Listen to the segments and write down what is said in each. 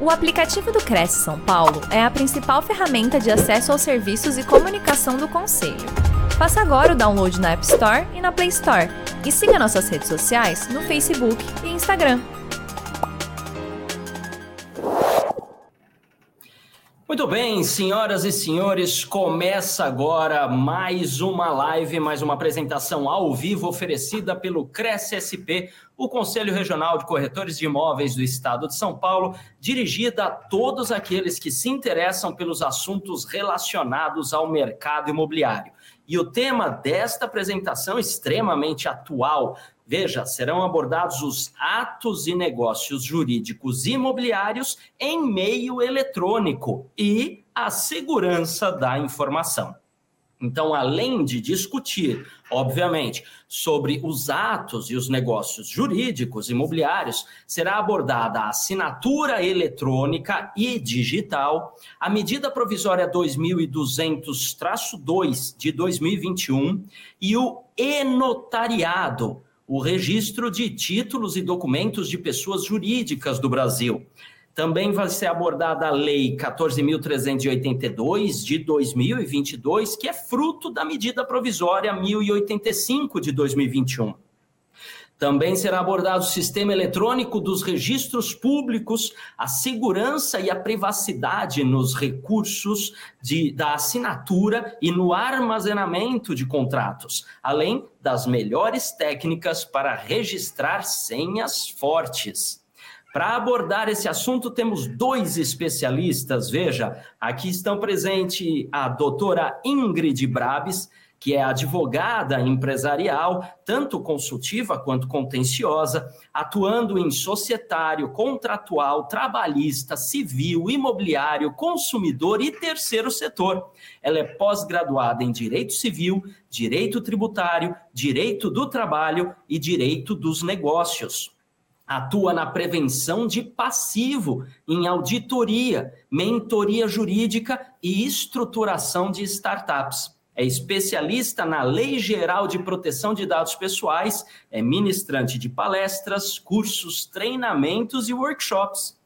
O aplicativo do Cresce São Paulo é a principal ferramenta de acesso aos serviços e comunicação do Conselho. Faça agora o download na App Store e na Play Store. E siga nossas redes sociais no Facebook e Instagram. Muito bem, senhoras e senhores, começa agora mais uma live, mais uma apresentação ao vivo oferecida pelo Cresce SP, o Conselho Regional de Corretores de Imóveis do Estado de São Paulo, dirigida a todos aqueles que se interessam pelos assuntos relacionados ao mercado imobiliário. E o tema desta apresentação extremamente atual Veja, serão abordados os atos e negócios jurídicos imobiliários em meio eletrônico e a segurança da informação. Então, além de discutir, obviamente, sobre os atos e os negócios jurídicos imobiliários, será abordada a assinatura eletrônica e digital, a medida provisória 2200-2 de 2021 e o e-notariado, o registro de títulos e documentos de pessoas jurídicas do Brasil. Também vai ser abordada a Lei 14.382 de 2022, que é fruto da medida provisória 1085 de 2021. Também será abordado o sistema eletrônico dos registros públicos, a segurança e a privacidade nos recursos de, da assinatura e no armazenamento de contratos, além das melhores técnicas para registrar senhas fortes. Para abordar esse assunto, temos dois especialistas. Veja, aqui estão presentes a doutora Ingrid Brabes, que é advogada empresarial, tanto consultiva quanto contenciosa, atuando em societário, contratual, trabalhista, civil, imobiliário, consumidor e terceiro setor. Ela é pós-graduada em Direito Civil, Direito Tributário, Direito do Trabalho e Direito dos Negócios atua na prevenção de passivo, em auditoria, mentoria jurídica e estruturação de startups é especialista na Lei Geral de Proteção de Dados Pessoais, é ministrante de palestras, cursos, treinamentos e workshops.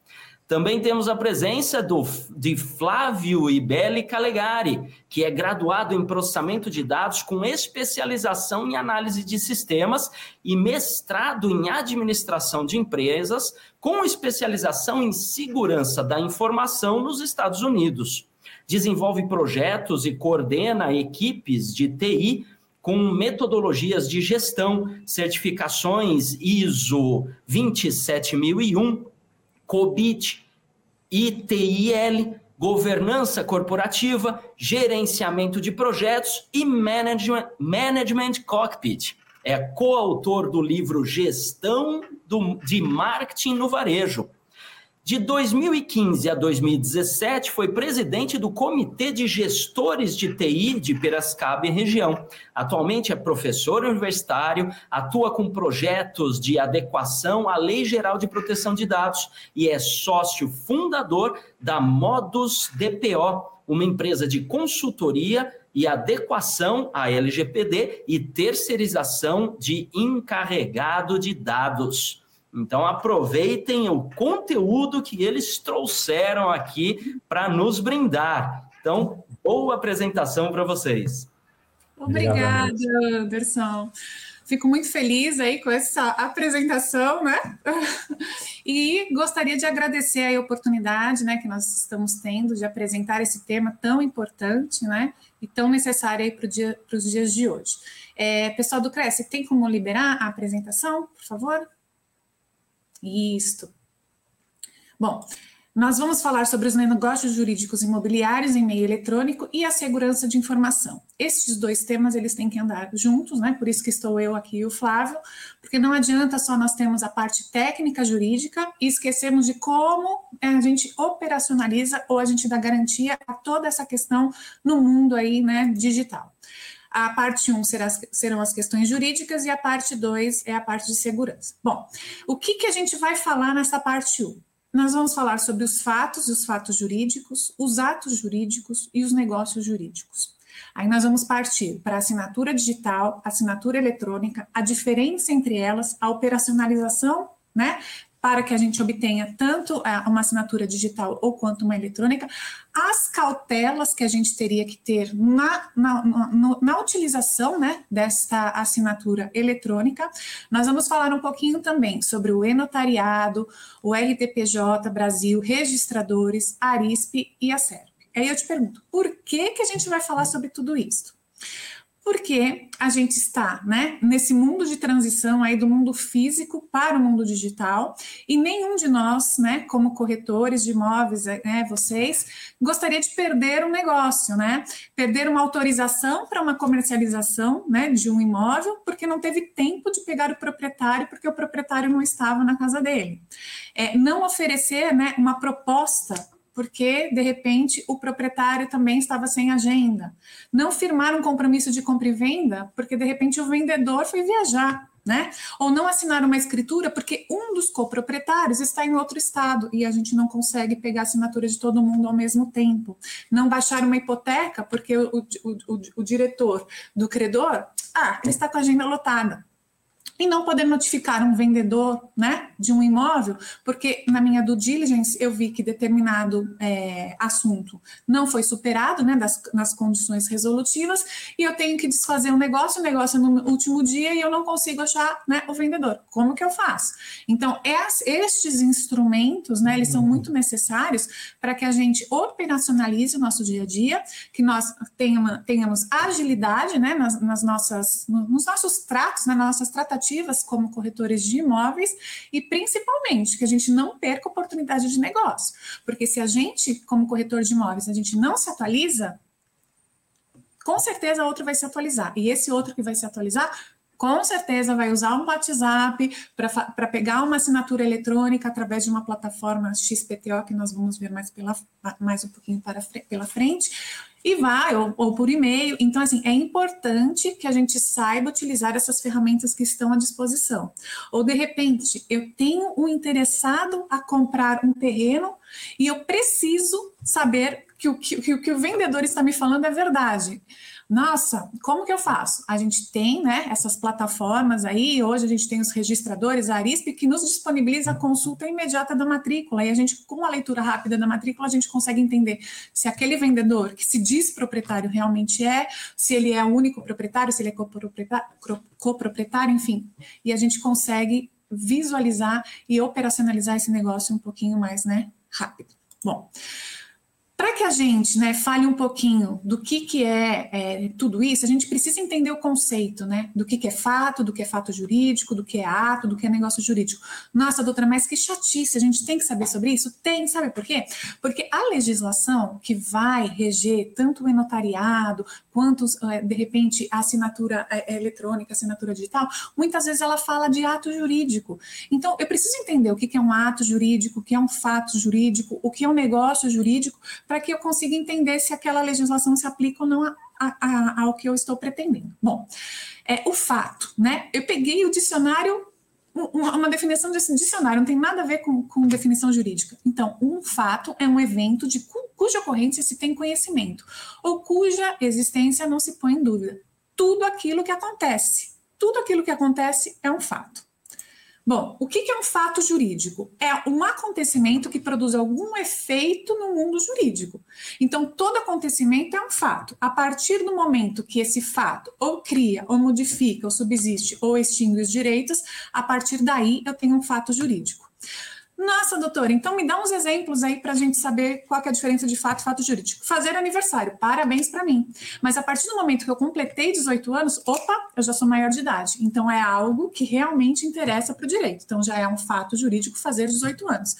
Também temos a presença do, de Flávio Ibeli Calegari, que é graduado em processamento de dados com especialização em análise de sistemas e mestrado em administração de empresas, com especialização em segurança da informação nos Estados Unidos desenvolve projetos e coordena equipes de TI com metodologias de gestão, certificações ISO 27001, COBIT, ITIL, governança corporativa, gerenciamento de projetos e management, management cockpit. É coautor do livro Gestão do, de Marketing no Varejo de 2015 a 2017, foi presidente do Comitê de Gestores de TI de Piracicaba e região. Atualmente é professor universitário, atua com projetos de adequação à Lei Geral de Proteção de Dados e é sócio fundador da Modus DPO, uma empresa de consultoria e adequação à LGPD e terceirização de encarregado de dados. Então aproveitem o conteúdo que eles trouxeram aqui para nos brindar. Então, boa apresentação para vocês. Obrigada, Anderson. Fico muito feliz aí com essa apresentação, né? E gostaria de agradecer a oportunidade, né, que nós estamos tendo de apresentar esse tema tão importante, né, e tão necessário aí para dia, os dias de hoje. É, pessoal do Cresce, tem como liberar a apresentação, por favor? Isto. Bom, nós vamos falar sobre os negócios jurídicos imobiliários em meio eletrônico e a segurança de informação. Esses dois temas eles têm que andar juntos, né? Por isso que estou eu aqui e o Flávio, porque não adianta só nós termos a parte técnica jurídica e esquecemos de como a gente operacionaliza ou a gente dá garantia a toda essa questão no mundo aí, né, digital. A parte 1 um serão as questões jurídicas e a parte 2 é a parte de segurança. Bom, o que, que a gente vai falar nessa parte 1? Um? Nós vamos falar sobre os fatos e os fatos jurídicos, os atos jurídicos e os negócios jurídicos. Aí nós vamos partir para assinatura digital, assinatura eletrônica, a diferença entre elas, a operacionalização, né? Para que a gente obtenha tanto é, uma assinatura digital ou quanto uma eletrônica, as cautelas que a gente teria que ter na, na, na, na utilização né, desta assinatura eletrônica. Nós vamos falar um pouquinho também sobre o e-notariado, o RTPJ Brasil, registradores, ARISP e a SERP. Aí eu te pergunto, por que, que a gente vai falar sobre tudo isso? Porque a gente está né, nesse mundo de transição aí do mundo físico para o mundo digital e nenhum de nós, né, como corretores de imóveis, né, vocês, gostaria de perder um negócio, né, perder uma autorização para uma comercialização né, de um imóvel porque não teve tempo de pegar o proprietário porque o proprietário não estava na casa dele. É, não oferecer né, uma proposta porque de repente o proprietário também estava sem agenda. Não firmar um compromisso de compra e venda, porque de repente o vendedor foi viajar, né? Ou não assinar uma escritura porque um dos coproprietários está em outro estado e a gente não consegue pegar a assinatura de todo mundo ao mesmo tempo. Não baixar uma hipoteca porque o, o, o, o diretor do credor, ah, ele está com a agenda lotada e não poder notificar um vendedor né, de um imóvel, porque na minha due diligence eu vi que determinado é, assunto não foi superado né, das, nas condições resolutivas e eu tenho que desfazer um negócio, o negócio é no último dia e eu não consigo achar né, o vendedor. Como que eu faço? Então, estes instrumentos, né, eles são muito necessários para que a gente operacionalize o nosso dia a dia, que nós tenhamos, tenhamos agilidade né, nas, nas nossas, nos nossos tratos, nas nossas tratativas como corretores de imóveis e principalmente que a gente não perca oportunidade de negócio, porque se a gente, como corretor de imóveis, a gente não se atualiza, com certeza outro vai se atualizar. E esse outro que vai se atualizar com certeza vai usar um WhatsApp para pegar uma assinatura eletrônica através de uma plataforma XPTO que nós vamos ver mais, pela, mais um pouquinho para, pela frente, e vai, ou, ou por e-mail. Então, assim, é importante que a gente saiba utilizar essas ferramentas que estão à disposição. Ou, de repente, eu tenho um interessado a comprar um terreno e eu preciso saber que o que, que, que o vendedor está me falando é verdade. Nossa, como que eu faço? A gente tem, né, essas plataformas aí, hoje a gente tem os registradores, a Arisp, que nos disponibiliza a consulta imediata da matrícula, e a gente, com a leitura rápida da matrícula, a gente consegue entender se aquele vendedor que se diz proprietário realmente é, se ele é o único proprietário, se ele é coproprietário, coproprietário enfim, e a gente consegue visualizar e operacionalizar esse negócio um pouquinho mais, né, rápido. Bom, para que a gente né, fale um pouquinho do que, que é, é, tudo isso, a gente precisa entender o conceito né, do que, que é fato, do que é fato jurídico, do que é ato, do que é negócio jurídico. Nossa, doutora, mas que chatice, a gente tem que saber sobre isso? Tem, sabe por quê? Porque a legislação que vai reger tanto o notariado quanto, é, de repente, a assinatura é, é, eletrônica, a assinatura digital, muitas vezes ela fala de ato jurídico. Então, eu preciso entender o que, que é um ato jurídico, o que é um fato jurídico, o que é um negócio jurídico, para que eu consiga entender se aquela legislação se aplica ou não a, a, a, ao que eu estou pretendendo. Bom, é, o fato, né? Eu peguei o dicionário uma definição desse dicionário não tem nada a ver com, com, definição jurídica. Então, um fato é um evento de cu, cuja ocorrência se tem conhecimento ou cuja existência não se põe em dúvida. Tudo aquilo que acontece, tudo aquilo que acontece é um fato. Bom, o que é um fato jurídico? É um acontecimento que produz algum efeito no mundo jurídico. Então, todo acontecimento é um fato. A partir do momento que esse fato ou cria, ou modifica, ou subsiste, ou extingue os direitos, a partir daí eu tenho um fato jurídico. Nossa, doutora, então me dá uns exemplos aí para a gente saber qual é a diferença de fato e fato jurídico. Fazer aniversário, parabéns para mim. Mas a partir do momento que eu completei 18 anos, opa, eu já sou maior de idade. Então é algo que realmente interessa para o direito. Então já é um fato jurídico fazer 18 anos.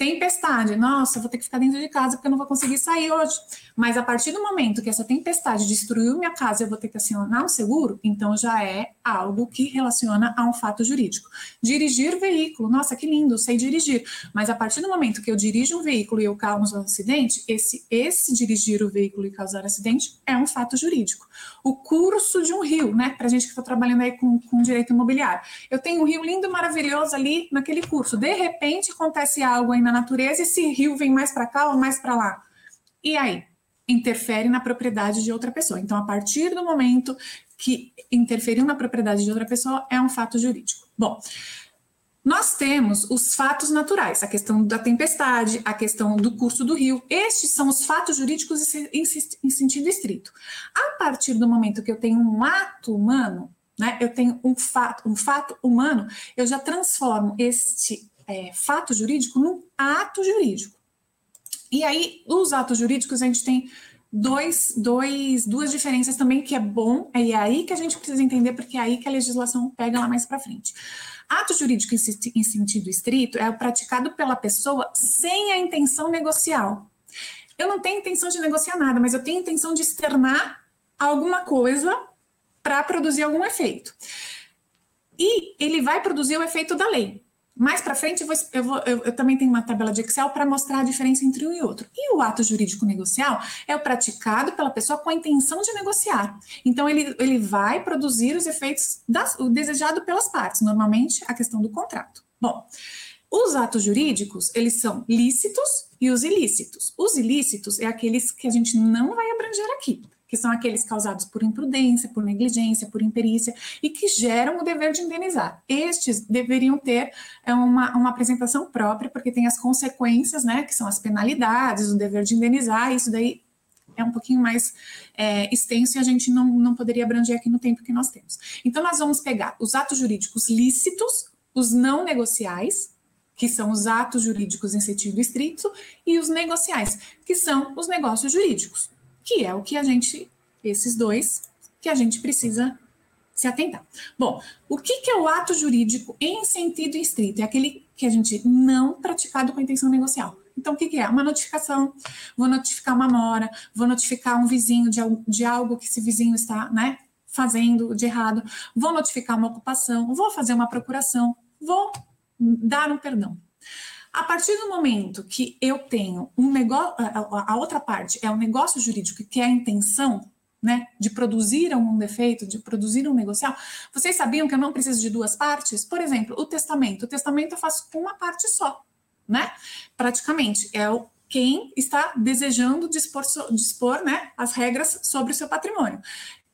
Tempestade, nossa, vou ter que ficar dentro de casa porque eu não vou conseguir sair hoje. Mas a partir do momento que essa tempestade destruiu minha casa, eu vou ter que acionar um seguro, então já é algo que relaciona a um fato jurídico. Dirigir veículo, nossa, que lindo, sei dirigir. Mas a partir do momento que eu dirijo um veículo e eu causo um acidente, esse, esse dirigir o veículo e causar acidente é um fato jurídico. O curso de um rio, né? Para gente que está trabalhando aí com, com direito imobiliário. Eu tenho um rio lindo, maravilhoso ali naquele curso. De repente acontece algo aí na natureza, esse rio vem mais para cá ou mais para lá. E aí? Interfere na propriedade de outra pessoa. Então, a partir do momento que interferiu na propriedade de outra pessoa, é um fato jurídico. Bom, Nós temos os fatos naturais, a questão da tempestade, a questão do curso do rio. Estes são os fatos jurídicos em, sentido estrito. A partir do momento que eu tenho um ato humano, né, eu tenho um fato, um fato humano, eu já transformo este é, fato jurídico num ato jurídico. E aí, os atos jurídicos, a gente tem dois, dois, duas diferenças também que é bom, e é aí que a gente precisa entender, porque é aí que a legislação pega lá mais para frente. Ato jurídico em sentido estrito é o praticado pela pessoa sem a intenção negocial. Eu não tenho intenção de negociar nada, mas eu tenho intenção de externar alguma coisa para produzir algum efeito. E ele vai produzir o efeito da lei. Mais para frente, eu, vou, eu, vou, eu, eu, também tenho uma tabela de Excel para mostrar a diferença entre um e outro. E o ato jurídico negocial é o praticado pela pessoa com a intenção de negociar. Então, ele, ele vai produzir os efeitos das, o desejado pelas partes, normalmente a questão do contrato. Bom, os atos jurídicos, eles são lícitos e os ilícitos. Os ilícitos é aqueles que a gente não vai abranger aqui que são aqueles causados por imprudência, por negligência, por imperícia e que geram o dever de indenizar. Estes deveriam ter é, uma, uma apresentação própria, porque tem as consequências, né, que são as penalidades, o dever de indenizar, isso daí é um pouquinho mais é, extenso e a gente não, não poderia abranger aqui no tempo que nós temos. Então, nós vamos pegar os atos jurídicos lícitos, os não negociais, que são os atos jurídicos em sentido estrito, e os negociais, que são os negócios jurídicos que é o que a gente, esses dois, que a gente precisa se atentar. Bom, o que, que é o ato jurídico em sentido estrito? É aquele que a gente não praticado com intenção negocial. Então, o que, que é? Uma notificação, vou notificar uma mora, vou notificar um vizinho de, de algo que esse vizinho está né, fazendo de errado, vou notificar uma ocupação, vou fazer uma procuração, vou dar um perdão. A partir do momento que eu tenho um negócio, a, outra parte é o um negócio jurídico, que é a intenção né, de produzir um defeito, de produzir um negocial. Vocês sabiam que eu não preciso de duas partes? Por exemplo, o testamento. O testamento eu faço com uma parte só, né? Praticamente é o quem está desejando dispor, dispor né, as regras sobre o seu patrimônio.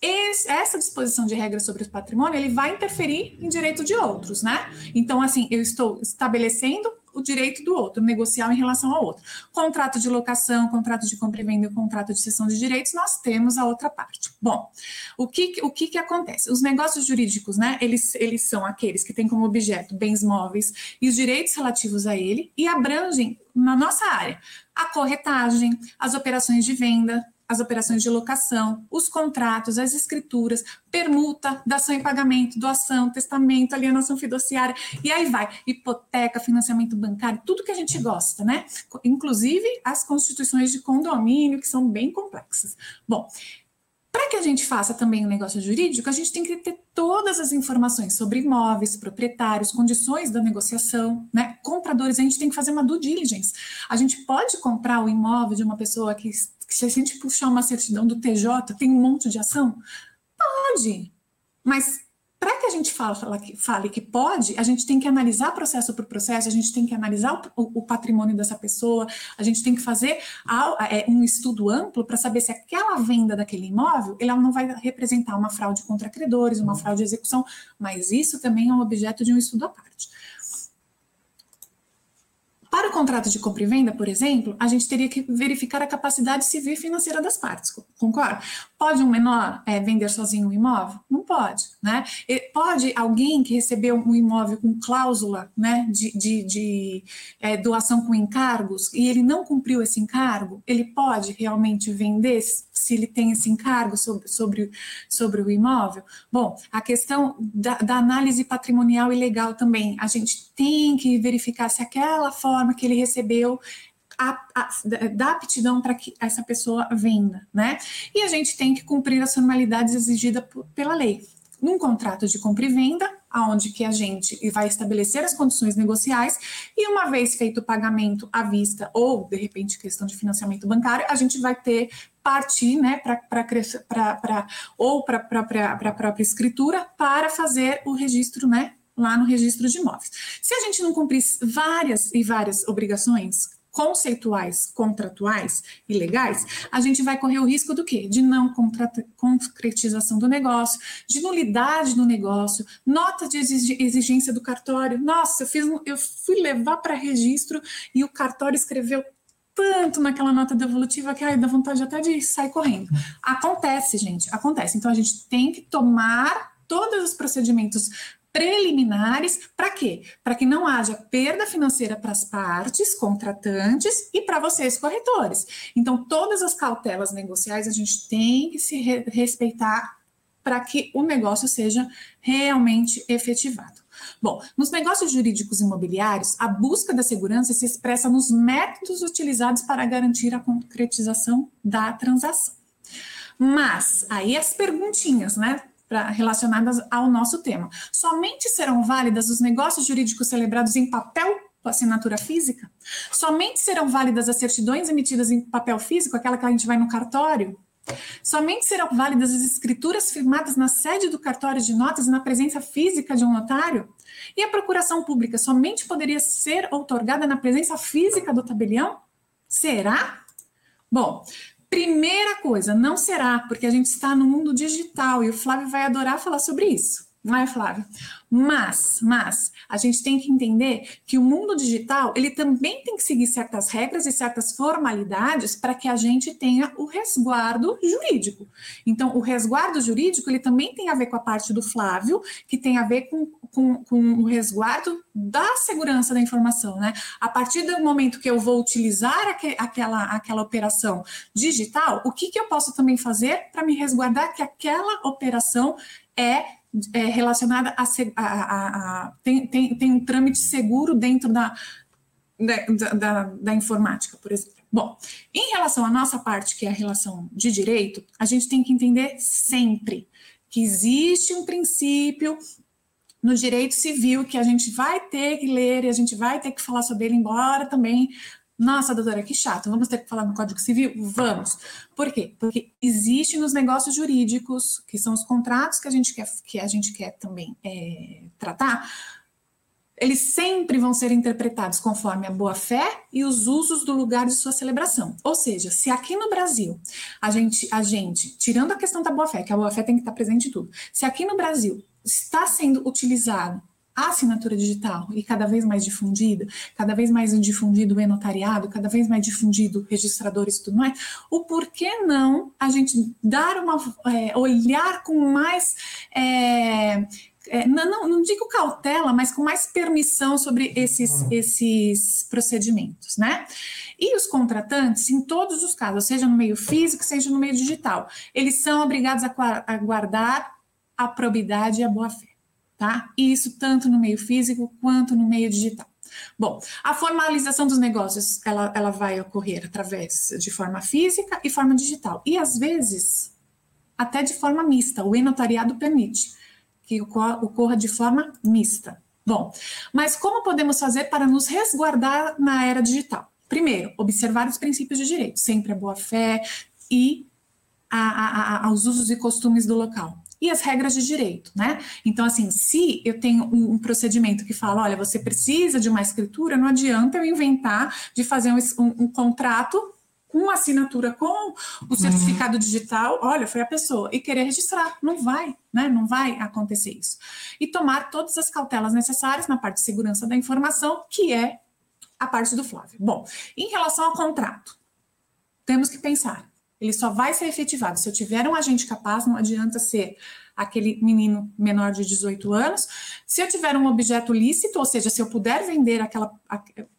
Esse, essa disposição de regras sobre o patrimônio ele vai interferir em direito de outros, né? Então, assim, eu estou estabelecendo o direito do outro, negociar em relação ao outro. Contrato de locação, contrato de compra e venda contrato de cessão de direitos, nós temos a outra parte. Bom, o que, o que, que acontece? Os negócios jurídicos, né, eles, eles são aqueles que têm como objeto bens móveis e os direitos relativos a ele e abrangem, na nossa área, a corretagem, as operações de venda, as operações de locação, os contratos, as escrituras, permuta, dação em pagamento, doação, testamento, alienação fiduciária, e aí vai, hipoteca, financiamento bancário, tudo que a gente gosta, né? Inclusive as constituições de condomínio, que são bem complexas. Bom, para que a gente faça também um negócio jurídico, a gente tem que ter todas as informações sobre imóveis, proprietários, condições da negociação, né? Compradores, a gente tem que fazer uma due diligence. A gente pode comprar o imóvel de uma pessoa que se a gente puxar uma certidão do TJ, tem um monte de ação? Pode, mas para que a gente fale, fale que pode, a gente tem que analisar processo por processo, a gente tem que analisar o, o patrimônio dessa pessoa, a gente tem que fazer é, um estudo amplo para saber se aquela venda daquele imóvel ela não vai representar uma fraude contra credores, uma fraude de execução, mas isso também é um objeto de um estudo à parte. Para o contrato de compra e venda, por exemplo, a gente teria que verificar a capacidade civil e financeira das partes, concorda? Pode um menor é, vender sozinho um imóvel? Não pode, né? E pode alguém que recebeu um imóvel com cláusula né, de, de, de é, doação com encargos e ele não cumpriu esse encargo, ele pode realmente vender se ele tem esse encargo sobre, sobre, sobre o imóvel? Bom, a questão da, da análise patrimonial e legal também, a gente tem que verificar se aquela forma que ele recebeu a, a, da aptidão para que essa pessoa venda, né? E a gente tem que cumprir as formalidades exigidas pela lei. Num contrato de compra e venda, aonde que a gente vai estabelecer as condições negociais e uma vez feito o pagamento à vista ou de repente questão de financiamento bancário, a gente vai ter partir, né, para ou para a própria escritura para fazer o registro, né, lá no registro de imóveis. Se a gente não cumprir várias e várias obrigações conceituais, contratuais e legais, a gente vai correr o risco do quê? De não concretização do negócio, de nulidade do negócio, nota de exigência do cartório. Nossa, eu, fiz, eu fui levar para registro e o cartório escreveu tanto naquela nota devolutiva que ai, dá vontade até de sair correndo. Acontece, gente, acontece. Então a gente tem que tomar todos os procedimentos preliminares, para quê? Para que não haja perda financeira para as partes contratantes e para vocês corretores. Então, todas as cautelas negociais a gente tem que se re respeitar para que o negócio seja realmente efetivado. Bom, nos negócios jurídicos imobiliários, a busca da segurança se expressa nos métodos utilizados para garantir a concretização da transação. Mas aí as perguntinhas, né? Pra, relacionadas ao nosso tema. Somente serão válidas os negócios jurídicos celebrados em papel com assinatura física? Somente serão válidas as certidões emitidas em papel físico, aquela que a gente vai no cartório? Somente serão válidas as escrituras firmadas na sede do cartório de notas na presença física de um notário? E a procuração pública somente poderia ser outorgada na presença física do tabelião? Será? Bom, Primeira coisa, não será, porque a gente está no mundo digital e o Flávio vai adorar falar sobre isso não é, Flávio? Mas, mas, a gente tem que entender que o mundo digital, ele também tem que seguir certas regras e certas formalidades para que a gente tenha o resguardo jurídico. Então, o resguardo jurídico, ele também tem a ver com a parte do Flávio, que tem a ver com, com, com o resguardo da segurança da informação, né? A partir do momento que eu vou utilizar aqu aquela, aquela operação digital, o que, que eu posso também fazer para me resguardar que aquela operação é é, relacionada a, a, a, tem, tem, tem, um trâmite seguro dentro da, da, da, da, informática, por exemplo. Bom, em relação à nossa parte, que é a relação de direito, a gente tem que entender sempre que existe um princípio no direito civil que a gente vai ter que ler e a gente vai ter que falar sobre ele, embora também nossa, doutora, que chato, vamos ter que falar no Código Civil? Vamos. Por quê? Porque existe nos negócios jurídicos, que são os contratos que a gente quer, que a gente quer também é, tratar, eles sempre vão ser interpretados conforme a boa-fé e os usos do lugar de sua celebração. Ou seja, se aqui no Brasil a gente, a gente tirando a questão da boa-fé, que a boa-fé tem que estar presente em tudo, se aqui no Brasil está sendo utilizado a assinatura digital e cada vez mais difundida, cada vez mais difundido o e-notariado, cada vez mais difundido registradores e tudo mais, o porquê não a gente dar uma, é, olhar com mais, é, é, não, não, não, digo cautela, mas com mais permissão sobre esses, esses procedimentos, né? E os contratantes, em todos os casos, seja no meio físico, seja no meio digital, eles são obrigados a, a guardar a probidade e a boa-fé tá? E isso tanto no meio físico quanto no meio digital. Bom, a formalização dos negócios, ela, ela vai ocorrer através de forma física e forma digital. E às vezes, até de forma mista, o e-notariado permite que ocorra de forma mista. Bom, mas como podemos fazer para nos resguardar na era digital? Primeiro, observar os princípios de direito, sempre a boa-fé e a, a, a, aos usos e costumes do local e as regras de direito, né? Então, assim, se eu tenho um, procedimento que fala, olha, você precisa de uma escritura, não adianta eu inventar de fazer um, um, um contrato com assinatura, com o uhum. certificado uhum. digital, olha, foi a pessoa, e querer registrar. Não vai, né? Não vai acontecer isso. E tomar todas as cautelas necessárias na parte de segurança da informação, que é a parte do Flávio. Bom, em relação ao contrato, temos que pensar ele só vai ser efetivado. Se eu tiver um agente capaz, não adianta ser aquele menino menor de 18 anos. Se eu tiver um objeto lícito, ou seja, se eu puder vender aquela,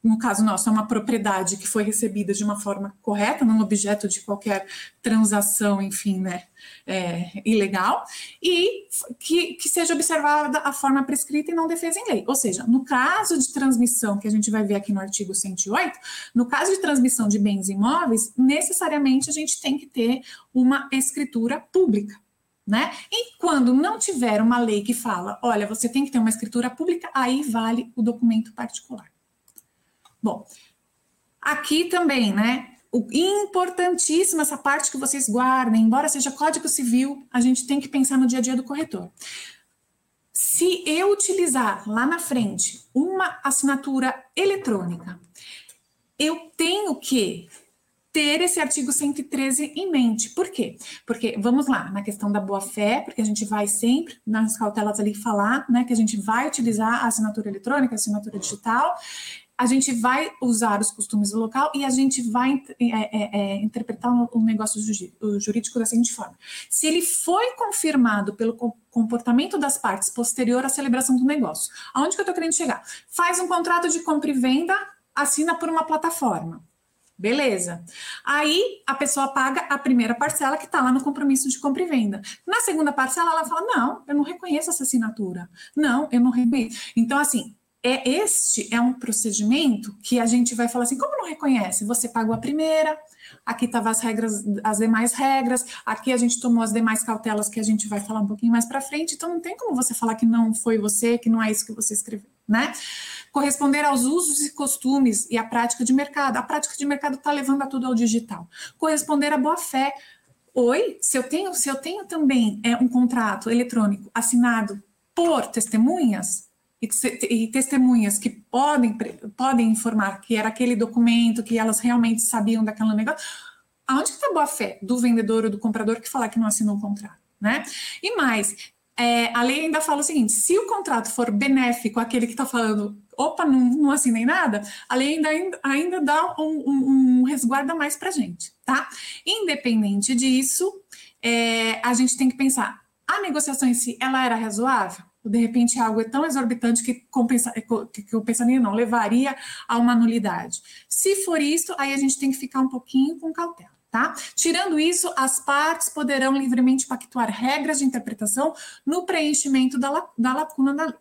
no caso nosso, é uma propriedade que foi recebida de uma forma correta, não objeto de qualquer transação, enfim, né, é, ilegal, e que, que seja observada a forma prescrita e não defesa em lei. Ou seja, no caso de transmissão, que a gente vai ver aqui no artigo 108, no caso de transmissão de bens imóveis, necessariamente a gente tem que ter uma escritura pública né? E quando não tiver uma lei que fala, olha, você tem que ter uma escritura pública, aí vale o documento particular. Bom, aqui também, né? O importantíssimo essa parte que vocês guardem, embora seja Código Civil, a gente tem que pensar no dia a dia do corretor. Se eu utilizar lá na frente uma assinatura eletrônica eu tenho que ter esse artigo 113 em mente. Por quê? Porque, vamos lá, na questão da boa-fé, porque a gente vai sempre, nas cautelas ali, falar né, que a gente vai utilizar a assinatura eletrônica, a assinatura digital, a gente vai usar os costumes do local e a gente vai é, é, é, interpretar o negócio jurídico da seguinte forma: se ele foi confirmado pelo comportamento das partes posterior à celebração do negócio, aonde que eu estou querendo chegar? Faz um contrato de compra e venda, assina por uma plataforma. Beleza. Aí a pessoa paga a primeira parcela que está lá no compromisso de compra e venda. Na segunda parcela, ela fala: não, eu não reconheço essa assinatura. Não, eu não reconheço. Então, assim, é este é um procedimento que a gente vai falar assim, como não reconhece? Você pagou a primeira, aqui estavam as regras, as demais regras, aqui a gente tomou as demais cautelas que a gente vai falar um pouquinho mais para frente, então não tem como você falar que não foi você, que não é isso que você escreveu, né? Corresponder aos usos e costumes e a prática de mercado. A prática de mercado está levando a tudo ao digital. Corresponder à boa fé. Oi, se eu tenho, se eu tenho também é, um contrato eletrônico assinado por testemunhas, e, e, testemunhas que podem, podem informar que era aquele documento, que elas realmente sabiam daquele negócio, aonde está a boa-fé do vendedor ou do comprador que falar que não assinou o contrato, né? E mais, é, a lei ainda fala o seguinte: se o contrato for benéfico àquele que está falando, opa, não, não assinei nada, a lei ainda, ainda dá um, um, um resguardo a mais para a gente, tá? Independente disso, é, a gente tem que pensar: a negociação em si, ela era razoável? de repente algo é tão exorbitante que, compensa, que pensamento não levaria a uma nulidade. Se for isso, aí a gente tem que ficar um pouquinho com cautela. Tá? Tirando isso, as partes poderão livremente pactuar regras de interpretação no preenchimento da, da lacuna da lei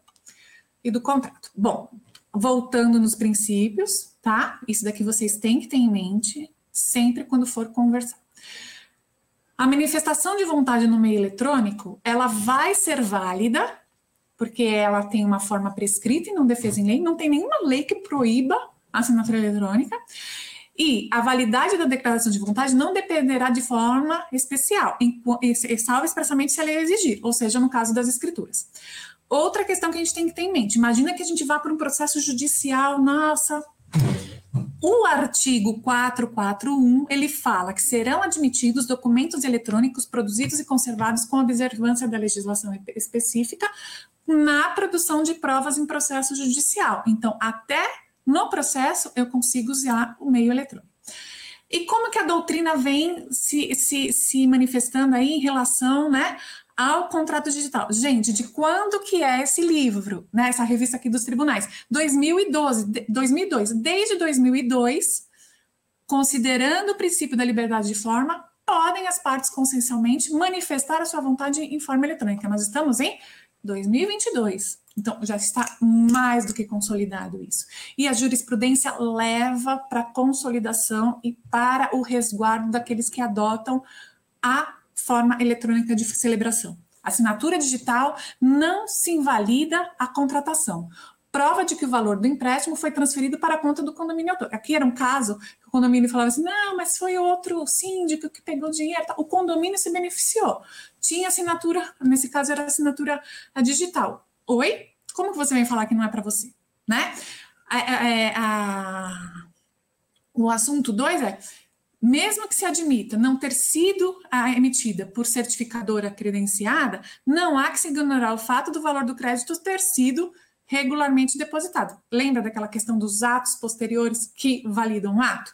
e do contrato. Bom, voltando nos princípios, tá? Isso daqui vocês têm que ter em mente sempre quando for conversar. A manifestação de vontade no meio eletrônico, ela vai ser válida porque ela tem uma forma prescrita e não defesa em lei, não tem nenhuma lei que proíba a assinatura eletrônica. E a validade da declaração de vontade não dependerá de forma especial, salvo expressamente se a lei exigir, ou seja, no caso das escrituras. Outra questão que a gente tem que ter em mente: imagina que a gente vá para um processo judicial, nossa. O artigo 441 ele fala que serão admitidos documentos eletrônicos produzidos e conservados com observância da legislação específica na produção de provas em processo judicial. Então, até no processo, eu consigo usar o meio eletrônico. E como que a doutrina vem se, se, se manifestando aí em relação né, ao contrato digital? Gente, de quando que é esse livro, né, essa revista aqui dos tribunais? 2012, 2002. Desde 2002, considerando o princípio da liberdade de forma, podem as partes consensualmente manifestar a sua vontade em forma eletrônica. Nós estamos em 2022. Então, já está mais do que consolidado isso. E a jurisprudência leva para a consolidação e para o resguardo daqueles que adotam a forma eletrônica de celebração. Assinatura digital não se invalida a contratação. Prova de que o valor do empréstimo foi transferido para a conta do condomínio autor. Aqui era um caso que o condomínio falava assim: não, mas foi outro síndico que pegou dinheiro. O condomínio se beneficiou tinha assinatura, nesse caso era assinatura digital. Oi? Como que você vem falar que não é para você? Né? A, a, a, o assunto 2 é, mesmo que se admita não ter sido emitida por certificadora credenciada, não há que se ignorar o fato do valor do crédito ter sido regularmente depositado. Lembra daquela questão dos atos posteriores que validam o ato?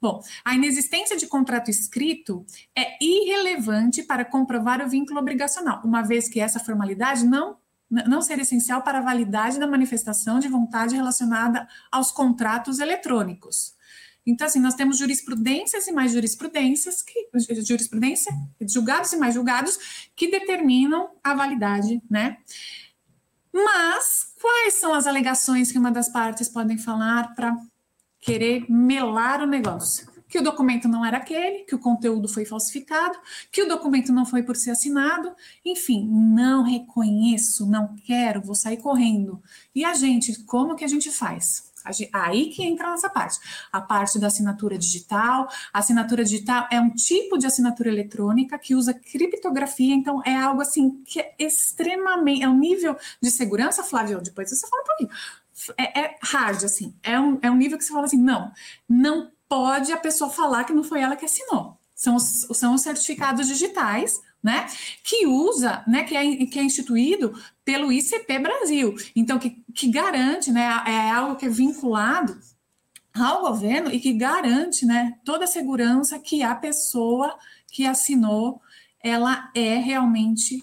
Bom, a inexistência de contrato escrito é irrelevante para comprovar o vínculo obrigacional, uma vez que essa formalidade não não ser essencial para a validade da manifestação de vontade relacionada aos contratos eletrônicos. Então, assim, nós temos jurisprudências e mais jurisprudências, que, jurisprudência, julgados e mais julgados, que determinam a validade, né? Mas, quais são as alegações que uma das partes podem falar para querer melar o negócio. Que o documento não era aquele, que o conteúdo foi falsificado, que o documento não foi por ser assinado, enfim, não reconheço, não quero, vou sair correndo. E a gente, como que a gente faz? Aí que entra nessa parte. A parte da assinatura digital. A assinatura digital é um tipo de assinatura eletrônica que usa criptografia, então é algo assim que é extremamente. É um nível de segurança, Flávio, depois você fala um pouquinho é, é hard, assim. É um, é um nível que você fala assim, não, não pode a pessoa falar que não foi ela que assinou. São os, são os certificados digitais, né? Que usa, né? Que é, que é instituído pelo ICP Brasil. Então, que, que garante, né? É algo que é vinculado ao governo e que garante, né? Toda a segurança que a pessoa que assinou, ela é realmente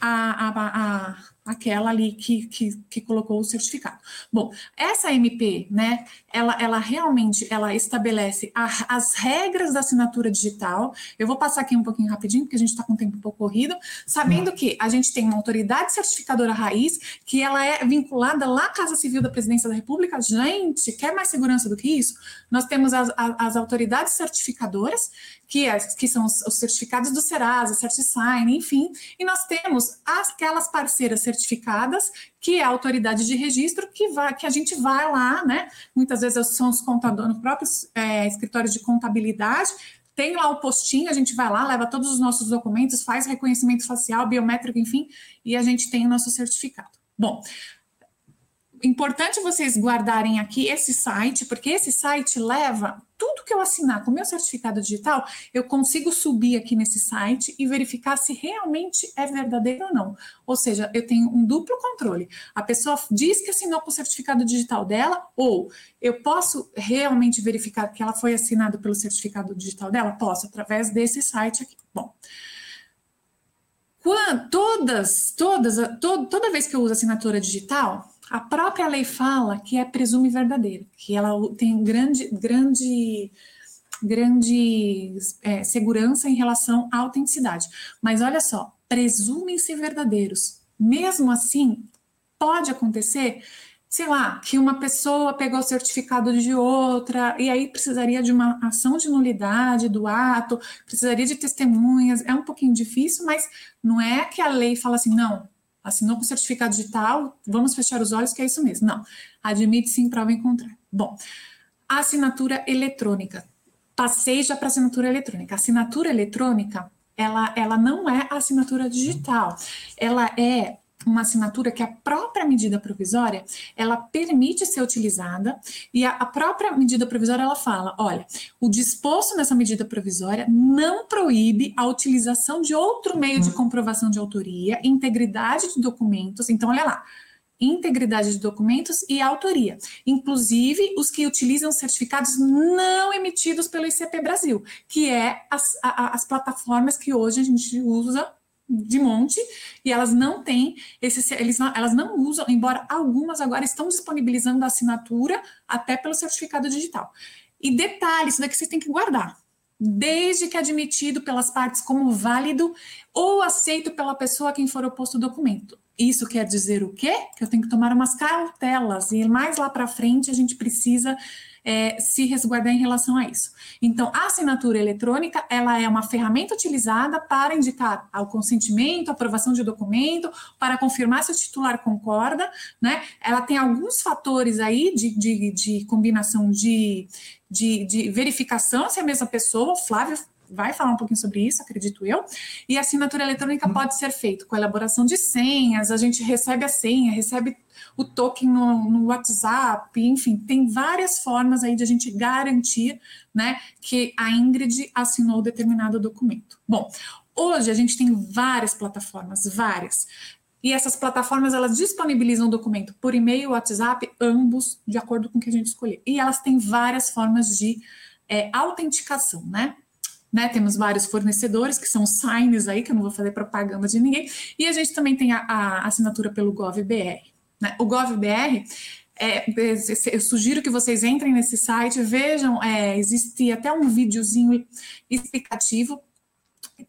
a, a, a aquela ali que, que, que, colocou o certificado. Bom, essa MP, né, ela, ela realmente, ela estabelece a, as regras da assinatura digital, eu vou passar aqui um pouquinho rapidinho, porque a gente está com o tempo um pouco corrido, sabendo que a gente tem uma autoridade certificadora raiz, que ela é vinculada lá à Casa Civil da Presidência da República, gente, quer mais segurança do que isso? Nós temos as, as, autoridades certificadoras, que, é, que são os, os certificados do Serasa, CertiSign, enfim, e nós temos aquelas parceiras certificadas, que é a autoridade de registro, que, vai, que a gente vai lá, né? Muitas vezes são os contadores, nos próprios é, escritórios de contabilidade, tem lá o postinho, a gente vai lá, leva todos os nossos documentos, faz reconhecimento facial, biométrico, enfim, e a gente tem o nosso certificado. Bom, importante vocês guardarem aqui esse site, porque esse site leva tudo que eu assinar com meu certificado digital, eu consigo subir aqui nesse site e verificar se realmente é verdadeiro ou não. Ou seja, eu tenho um duplo controle. A pessoa diz que assinou com o certificado digital dela, ou eu posso realmente verificar que ela foi assinada pelo certificado digital dela? Posso, através desse site aqui. Bom. Quando, todas, todas, to, toda vez que eu uso assinatura digital, a própria lei fala que é presume verdadeiro, que ela tem grande, grande, grande é, segurança em relação à autenticidade. Mas olha só, presumem-se verdadeiros. Mesmo assim, pode acontecer, sei lá, que uma pessoa pegou o certificado de outra, e aí precisaria de uma ação de nulidade do ato, precisaria de testemunhas. É um pouquinho difícil, mas não é que a lei fala assim, não, assinou com certificado digital, vamos fechar os olhos que é isso mesmo. Não, admite sim prova em contrário. Bom, assinatura eletrônica. Passei já para assinatura eletrônica. Assinatura eletrônica, ela, ela não é assinatura digital, ela é uma assinatura que a própria medida provisória ela permite ser utilizada e a, a, própria medida provisória ela fala, olha, o disposto nessa medida provisória não proíbe a utilização de outro meio de comprovação de autoria, integridade de documentos. Então, olha lá, integridade de documentos e autoria, inclusive os que utilizam certificados não emitidos pelo ICP Brasil, que é as, a, as plataformas que hoje a gente usa de monte e elas não têm esse eles não, elas não usam, embora algumas agora estão disponibilizando a assinatura até pelo certificado digital. E detalhe, isso daqui você tem que guardar. Desde que admitido pelas partes como válido ou aceito pela pessoa a quem for oposto o documento. Isso quer dizer o quê? Que eu tenho que tomar umas cautelas e mais lá para frente a gente precisa é, se resguardar em relação a isso. Então, a assinatura eletrônica, ela é uma ferramenta utilizada para indicar o consentimento, aprovação de documento, para confirmar se o titular concorda, né? Ela tem alguns fatores aí de, de, de combinação de, de, de verificação se é a mesma pessoa, o Flávio vai falar um pouquinho sobre isso, acredito eu. E a assinatura eletrônica pode ser feita com elaboração de senhas, a gente recebe a senha, recebe o token no, no, WhatsApp, enfim, tem várias formas aí de a gente garantir, né, que a Ingrid assinou determinado documento. Bom, hoje a gente tem várias plataformas, várias. E essas plataformas, elas disponibilizam o documento por e-mail, WhatsApp, ambos, de acordo com o que a gente escolher. E elas têm várias formas de é, autenticação, né? Né, temos vários fornecedores que são signs aí, que eu não vou fazer propaganda de ninguém, e a gente também tem a, a assinatura pelo GovBR. Né? O GovBR, é, eu sugiro que vocês entrem nesse site, vejam, é, existe até um videozinho explicativo.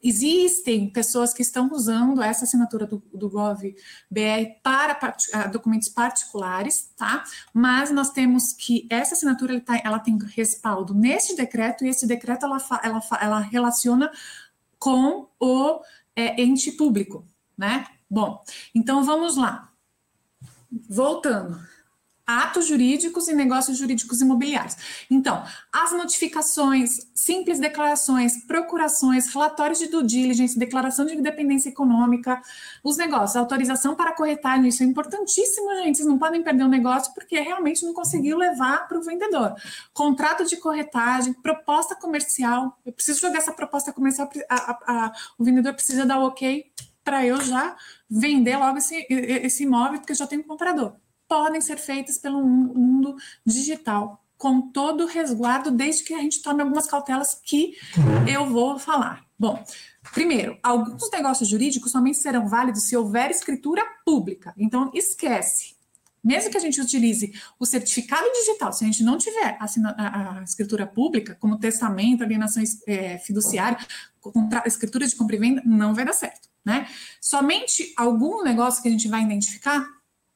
Existem pessoas que estão usando essa assinatura do, do GovBR para part, uh, documentos particulares, tá? Mas nós temos que essa assinatura tá, ela tem respaldo neste decreto e esse decreto ela, ela, ela relaciona com o é, ente público, né? Bom, então vamos lá. Voltando. Atos jurídicos e negócios jurídicos imobiliários. Então, as notificações, simples declarações, procurações, relatórios de due diligence, declaração de independência econômica, os negócios, autorização para corretagem, isso é importantíssimo, gente. Vocês não podem perder o negócio porque realmente não conseguiu levar para o vendedor. Contrato de corretagem, proposta comercial. Eu preciso jogar essa proposta comercial, a, a, a, o vendedor precisa dar o ok para eu já vender logo esse, esse imóvel, porque eu já tenho um comprador podem ser feitas pelo mundo digital, com todo o resguardo, desde que a gente tome algumas cautelas que eu vou falar. Bom, primeiro, alguns negócios jurídicos somente serão válidos se houver escritura pública. Então, esquece. Mesmo que a gente utilize o certificado digital, se a gente não tiver a, a escritura pública, como testamento, alienação é, fiduciária, escritura de compra e venda, não vai dar certo. Né? Somente algum negócio que a gente vai identificar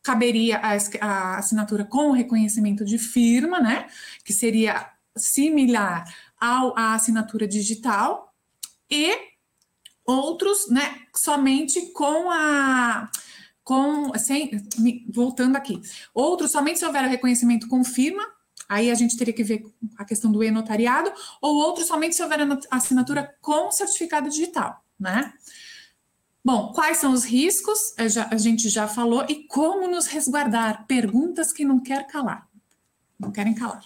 caberia a, a assinatura com reconhecimento de firma, né? Que seria similar ao, à assinatura digital, e outros, né, somente com a com sem, voltando aqui, outros somente se houver o reconhecimento com firma, aí a gente teria que ver a questão do e-notariado, ou outros somente se houver a assinatura com certificado digital, né? Bom, quais são os riscos? Já, a gente já falou. E como nos resguardar? Perguntas que não quer calar. Não querem calar.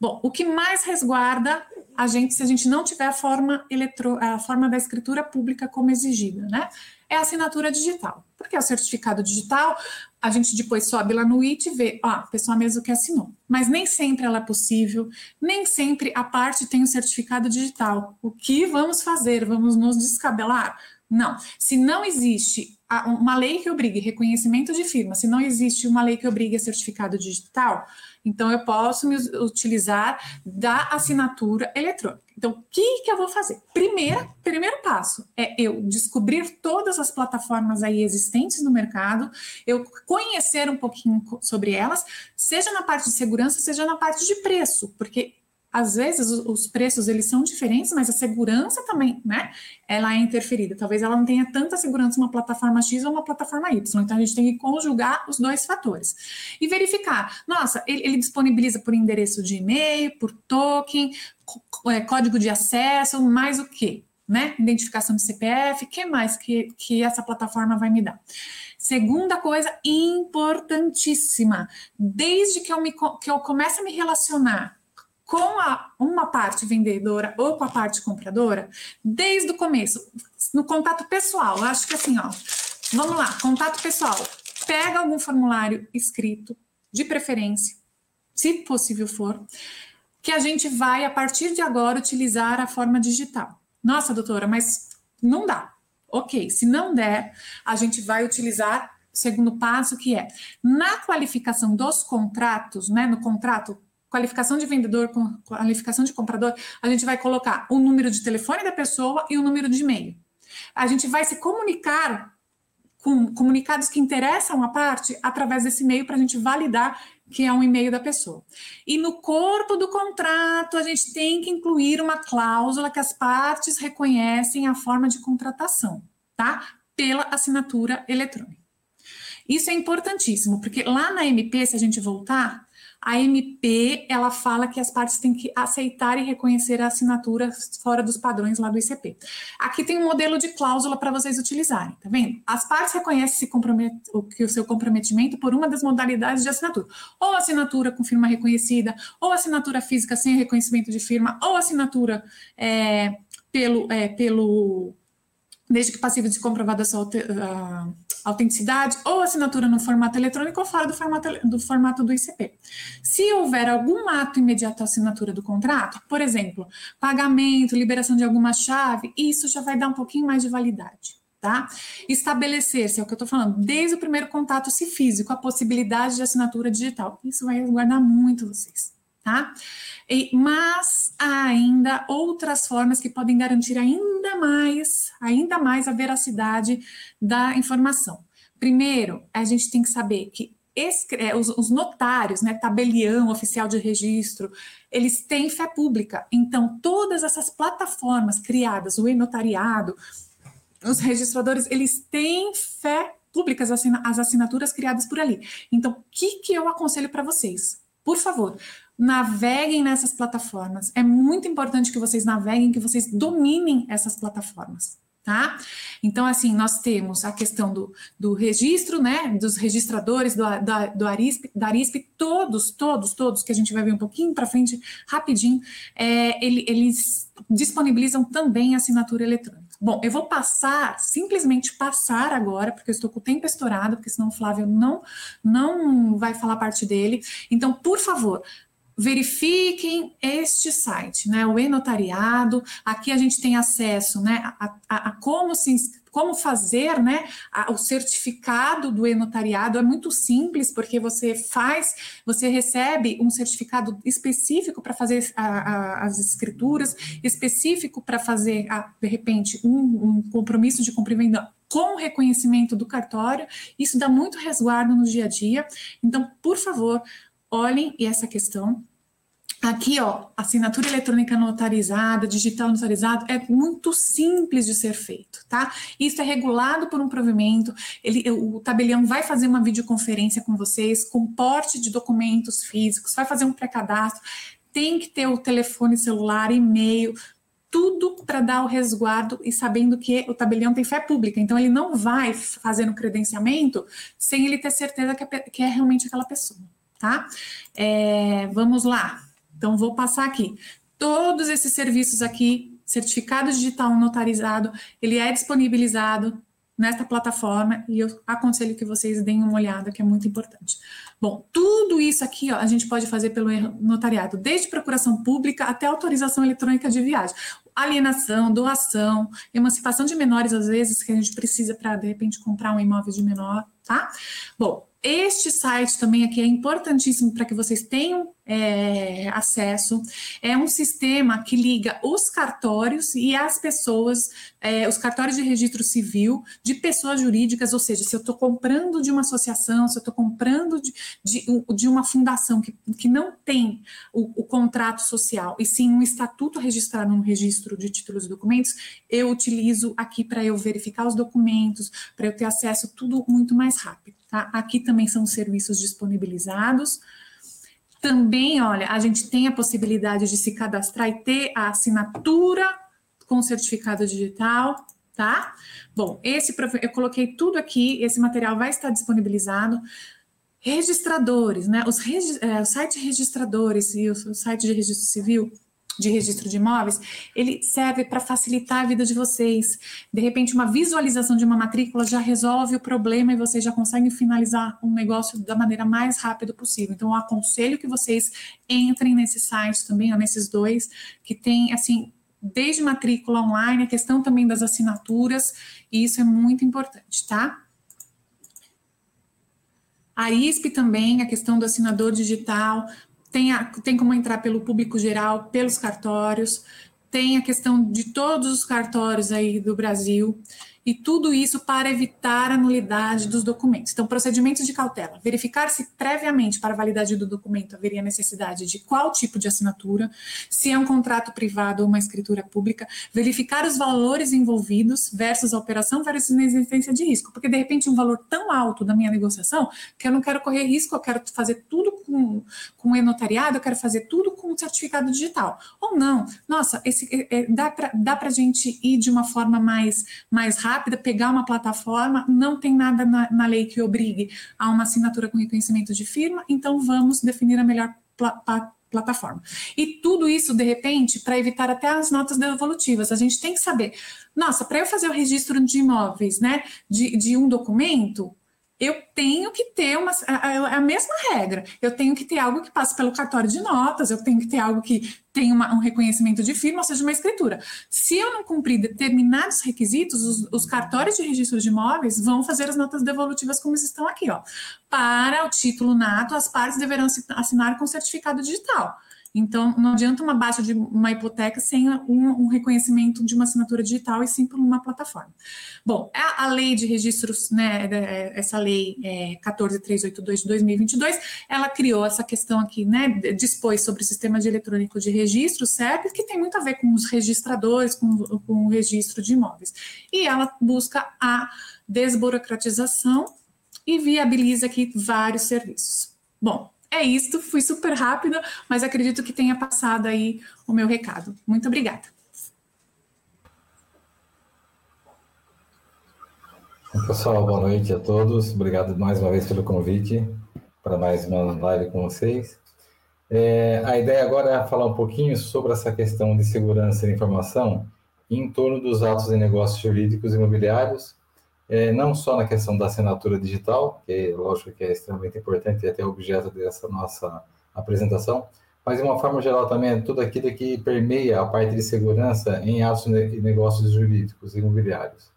Bom, o que mais resguarda a gente, se a gente não tiver a forma, eletro, a forma da escritura pública como exigida, né? É a assinatura digital. Porque é o certificado digital, a gente depois sobe lá no IT e vê, ó, a pessoa mesmo que assinou. Mas nem sempre ela é possível, nem sempre a parte tem o certificado digital. O que vamos fazer? Vamos nos descabelar? Não. Se não existe uma lei que obrigue reconhecimento de firma, se não existe uma lei que obrigue certificado digital, então eu posso me utilizar da assinatura eletrônica. Então, o que, que eu vou fazer? Primeiro, primeiro passo é eu descobrir todas as plataformas aí existentes no mercado, eu conhecer um pouquinho sobre elas, seja na parte de segurança, seja na parte de preço, porque às vezes os preços eles são diferentes, mas a segurança também, né? Ela é interferida. Talvez ela não tenha tanta segurança uma plataforma X ou uma plataforma Y. Então a gente tem que conjugar os dois fatores e verificar. Nossa, ele, ele disponibiliza por endereço de e-mail, por token, é, código de acesso, mais o quê? Né? Identificação de CPF, que mais que, que essa plataforma vai me dar? Segunda coisa importantíssima, desde que eu, me, que eu comece a me relacionar com a, uma parte vendedora ou com a parte compradora, desde o começo, no contato pessoal. Eu acho que assim, ó, vamos lá, contato pessoal. Pega algum formulário escrito, de preferência, se possível for, que a gente vai, a partir de agora, utilizar a forma digital. Nossa, doutora, mas não dá. Ok, se não der, a gente vai utilizar o segundo passo, que é na qualificação dos contratos, né? No contrato qualificação de vendedor com qualificação de comprador, a gente vai colocar o número de telefone da pessoa e o número de e-mail. A gente vai se comunicar com comunicados que interessam a parte através desse e-mail para a gente validar que é um e-mail da pessoa. E no corpo do contrato, a gente tem que incluir uma cláusula que as partes reconhecem a forma de contratação, tá? Pela assinatura eletrônica. Isso é importantíssimo, porque lá na MP, se a gente voltar, a MP, ela fala que as partes têm que aceitar e reconhecer a assinatura fora dos padrões lá do ICP. Aqui tem um modelo de cláusula para vocês utilizarem, tá vendo? As partes reconhecem o, que o seu comprometimento por uma das modalidades de assinatura. Ou assinatura com firma reconhecida, ou assinatura física sem reconhecimento de firma, ou assinatura é, pelo, é, pelo desde que passivo de comprovada sua uh, autenticidade, ou assinatura no formato eletrônico ou fora do formato, do formato do ICP. Se houver algum ato imediato à assinatura do contrato, por exemplo, pagamento, liberação de alguma chave, isso já vai dar um pouquinho mais de validade. Tá? Estabelecer-se, é o que eu estou falando, desde o primeiro contato, se físico, a possibilidade de assinatura digital. Isso vai guardar muito vocês tá? E, mas há ainda outras formas que podem garantir ainda mais, ainda mais a veracidade da informação. Primeiro, a gente tem que saber que é, os, os, notários, né, tabelião, oficial de registro, eles têm fé pública. Então, todas essas plataformas criadas, o e-notariado, os registradores, eles têm fé públicas as assinaturas criadas por ali. Então, o que, que eu aconselho para vocês? Por favor, naveguem nessas plataformas. É muito importante que vocês naveguem, que vocês dominem essas plataformas tá? Então, assim, nós temos a questão do, do registro, né, dos registradores do, da, do Arisp, da Arisp, todos, todos, todos, que a gente vai ver um pouquinho para frente, rapidinho, é, ele, eles disponibilizam também assinatura eletrônica. Bom, eu vou passar, simplesmente passar agora, porque eu estou com o tempo estourado, porque senão o Flávio não, não vai falar parte dele. Então, por favor, verifiquem este site, né? O e-notariado. Aqui a gente tem acesso, né, a, a, a como se como fazer né, o certificado do e-notariado é muito simples, porque você faz, você recebe um certificado específico para fazer a, as escrituras, específico para fazer, de repente, um, um compromisso de cumprimento com o reconhecimento do cartório. Isso dá muito resguardo no dia a dia. Então, por favor, olhem essa questão. Aqui, ó, assinatura eletrônica notarizada, digital notarizado, é muito simples de ser feito, tá? Isso é regulado por um provimento, ele, o tabelião vai fazer uma videoconferência com vocês, com porte de documentos físicos, vai fazer um pré-cadastro, tem que ter o telefone celular, e-mail, tudo para dar o resguardo e sabendo que o tabelião tem fé pública. Então, ele não vai fazer um credenciamento sem ele ter certeza que é, que é realmente aquela pessoa, tá? É, vamos lá. Então, vou passar aqui. Todos esses serviços aqui, certificado digital notarizado, ele é disponibilizado nesta plataforma e eu aconselho que vocês deem uma olhada, que é muito importante. Bom, tudo isso aqui ó, a gente pode fazer pelo notariado, desde procuração pública até autorização eletrônica de viagem. Alienação, doação, emancipação de menores, às vezes, que a gente precisa para, de repente, comprar um imóvel de menor, tá? Bom, este site também aqui é importantíssimo para que vocês tenham é, acesso. É um sistema que liga os cartórios e as pessoas, é, os cartórios de registro civil de pessoas jurídicas, ou seja, se eu estou comprando de uma associação, se eu estou comprando de, de, de, uma fundação que, que não tem o, o contrato social e sim um estatuto registrado no registro de títulos e documentos, eu utilizo aqui para eu verificar os documentos, para eu ter acesso tudo muito mais rápido. Tá? Aqui também são serviços disponibilizados. Também, olha, a gente tem a possibilidade de se cadastrar e ter a assinatura com certificado digital, tá? Bom, esse eu coloquei tudo aqui, esse material vai estar disponibilizado. Registradores, né? Os é, o site registradores e o site de registro civil de registro de imóveis, ele serve para facilitar a vida de vocês. De repente, uma visualização de uma matrícula já resolve o problema e vocês já conseguem finalizar um negócio da maneira mais rápida possível. Então, eu aconselho que vocês entrem nesse site também, nesses dois, que tem, assim, desde matrícula online, a questão também das assinaturas, e isso é muito importante, tá? A ISP também, a questão do assinador digital, tem, a, tem como entrar pelo público geral, pelos cartórios, tem a questão de todos os cartórios aí do Brasil e tudo isso para evitar a nulidade dos documentos. Então, procedimentos de cautela: verificar se previamente para a validade do documento haveria necessidade de qual tipo de assinatura, se é um contrato privado ou uma escritura pública, verificar os valores envolvidos versus a operação versus a existência de risco, porque de repente um valor tão alto da minha negociação que eu não quero correr risco, eu quero fazer tudo com, com e-notariado, eu quero fazer tudo com certificado digital. Ou não, nossa, esse, é, é, dá para a gente ir de uma forma mais, mais rápida rápida, pegar uma plataforma, não tem nada na, na lei que obrigue a uma assinatura com reconhecimento de firma, então vamos definir a melhor pla plataforma. E tudo isso, de repente, para evitar até as notas devolutivas. A gente tem que saber, nossa, para eu fazer o registro de imóveis, né, de, de um documento, eu tenho que ter uma, a, a, mesma regra. Eu tenho que ter algo que passe pelo cartório de notas, eu tenho que ter algo que tenha uma, um reconhecimento de firma, ou seja, uma escritura. Se eu não cumprir determinados requisitos, os, os, cartórios de registro de imóveis vão fazer as notas devolutivas como estão aqui, ó. Para o título nato, as partes deverão assinar com certificado digital. Então, não adianta uma baixa de uma hipoteca sem um, um reconhecimento de uma assinatura digital e sim por uma plataforma. Bom, a, a lei de registros, né, essa lei é, 14382 de 2022, ela criou essa questão aqui, né, dispôs sobre o sistema de eletrônico de registro, certo? Que tem muito a ver com os registradores, com, com o registro de imóveis. E ela busca a desburocratização e viabiliza aqui vários serviços. Bom, é isto, fui super rápida, mas acredito que tenha passado aí o meu recado. Muito obrigada. Pessoal, boa noite a todos. Obrigado mais uma vez pelo convite para mais uma live com vocês. É, a ideia agora é falar um pouquinho sobre essa questão de segurança da informação em torno dos atos de negócios jurídicos imobiliários é, não só na questão da assinatura digital, que lógico que é extremamente importante e até objeto dessa nossa apresentação, mas de uma forma geral também tudo aquilo que permeia a parte de segurança em atos e negócios jurídicos imobiliários.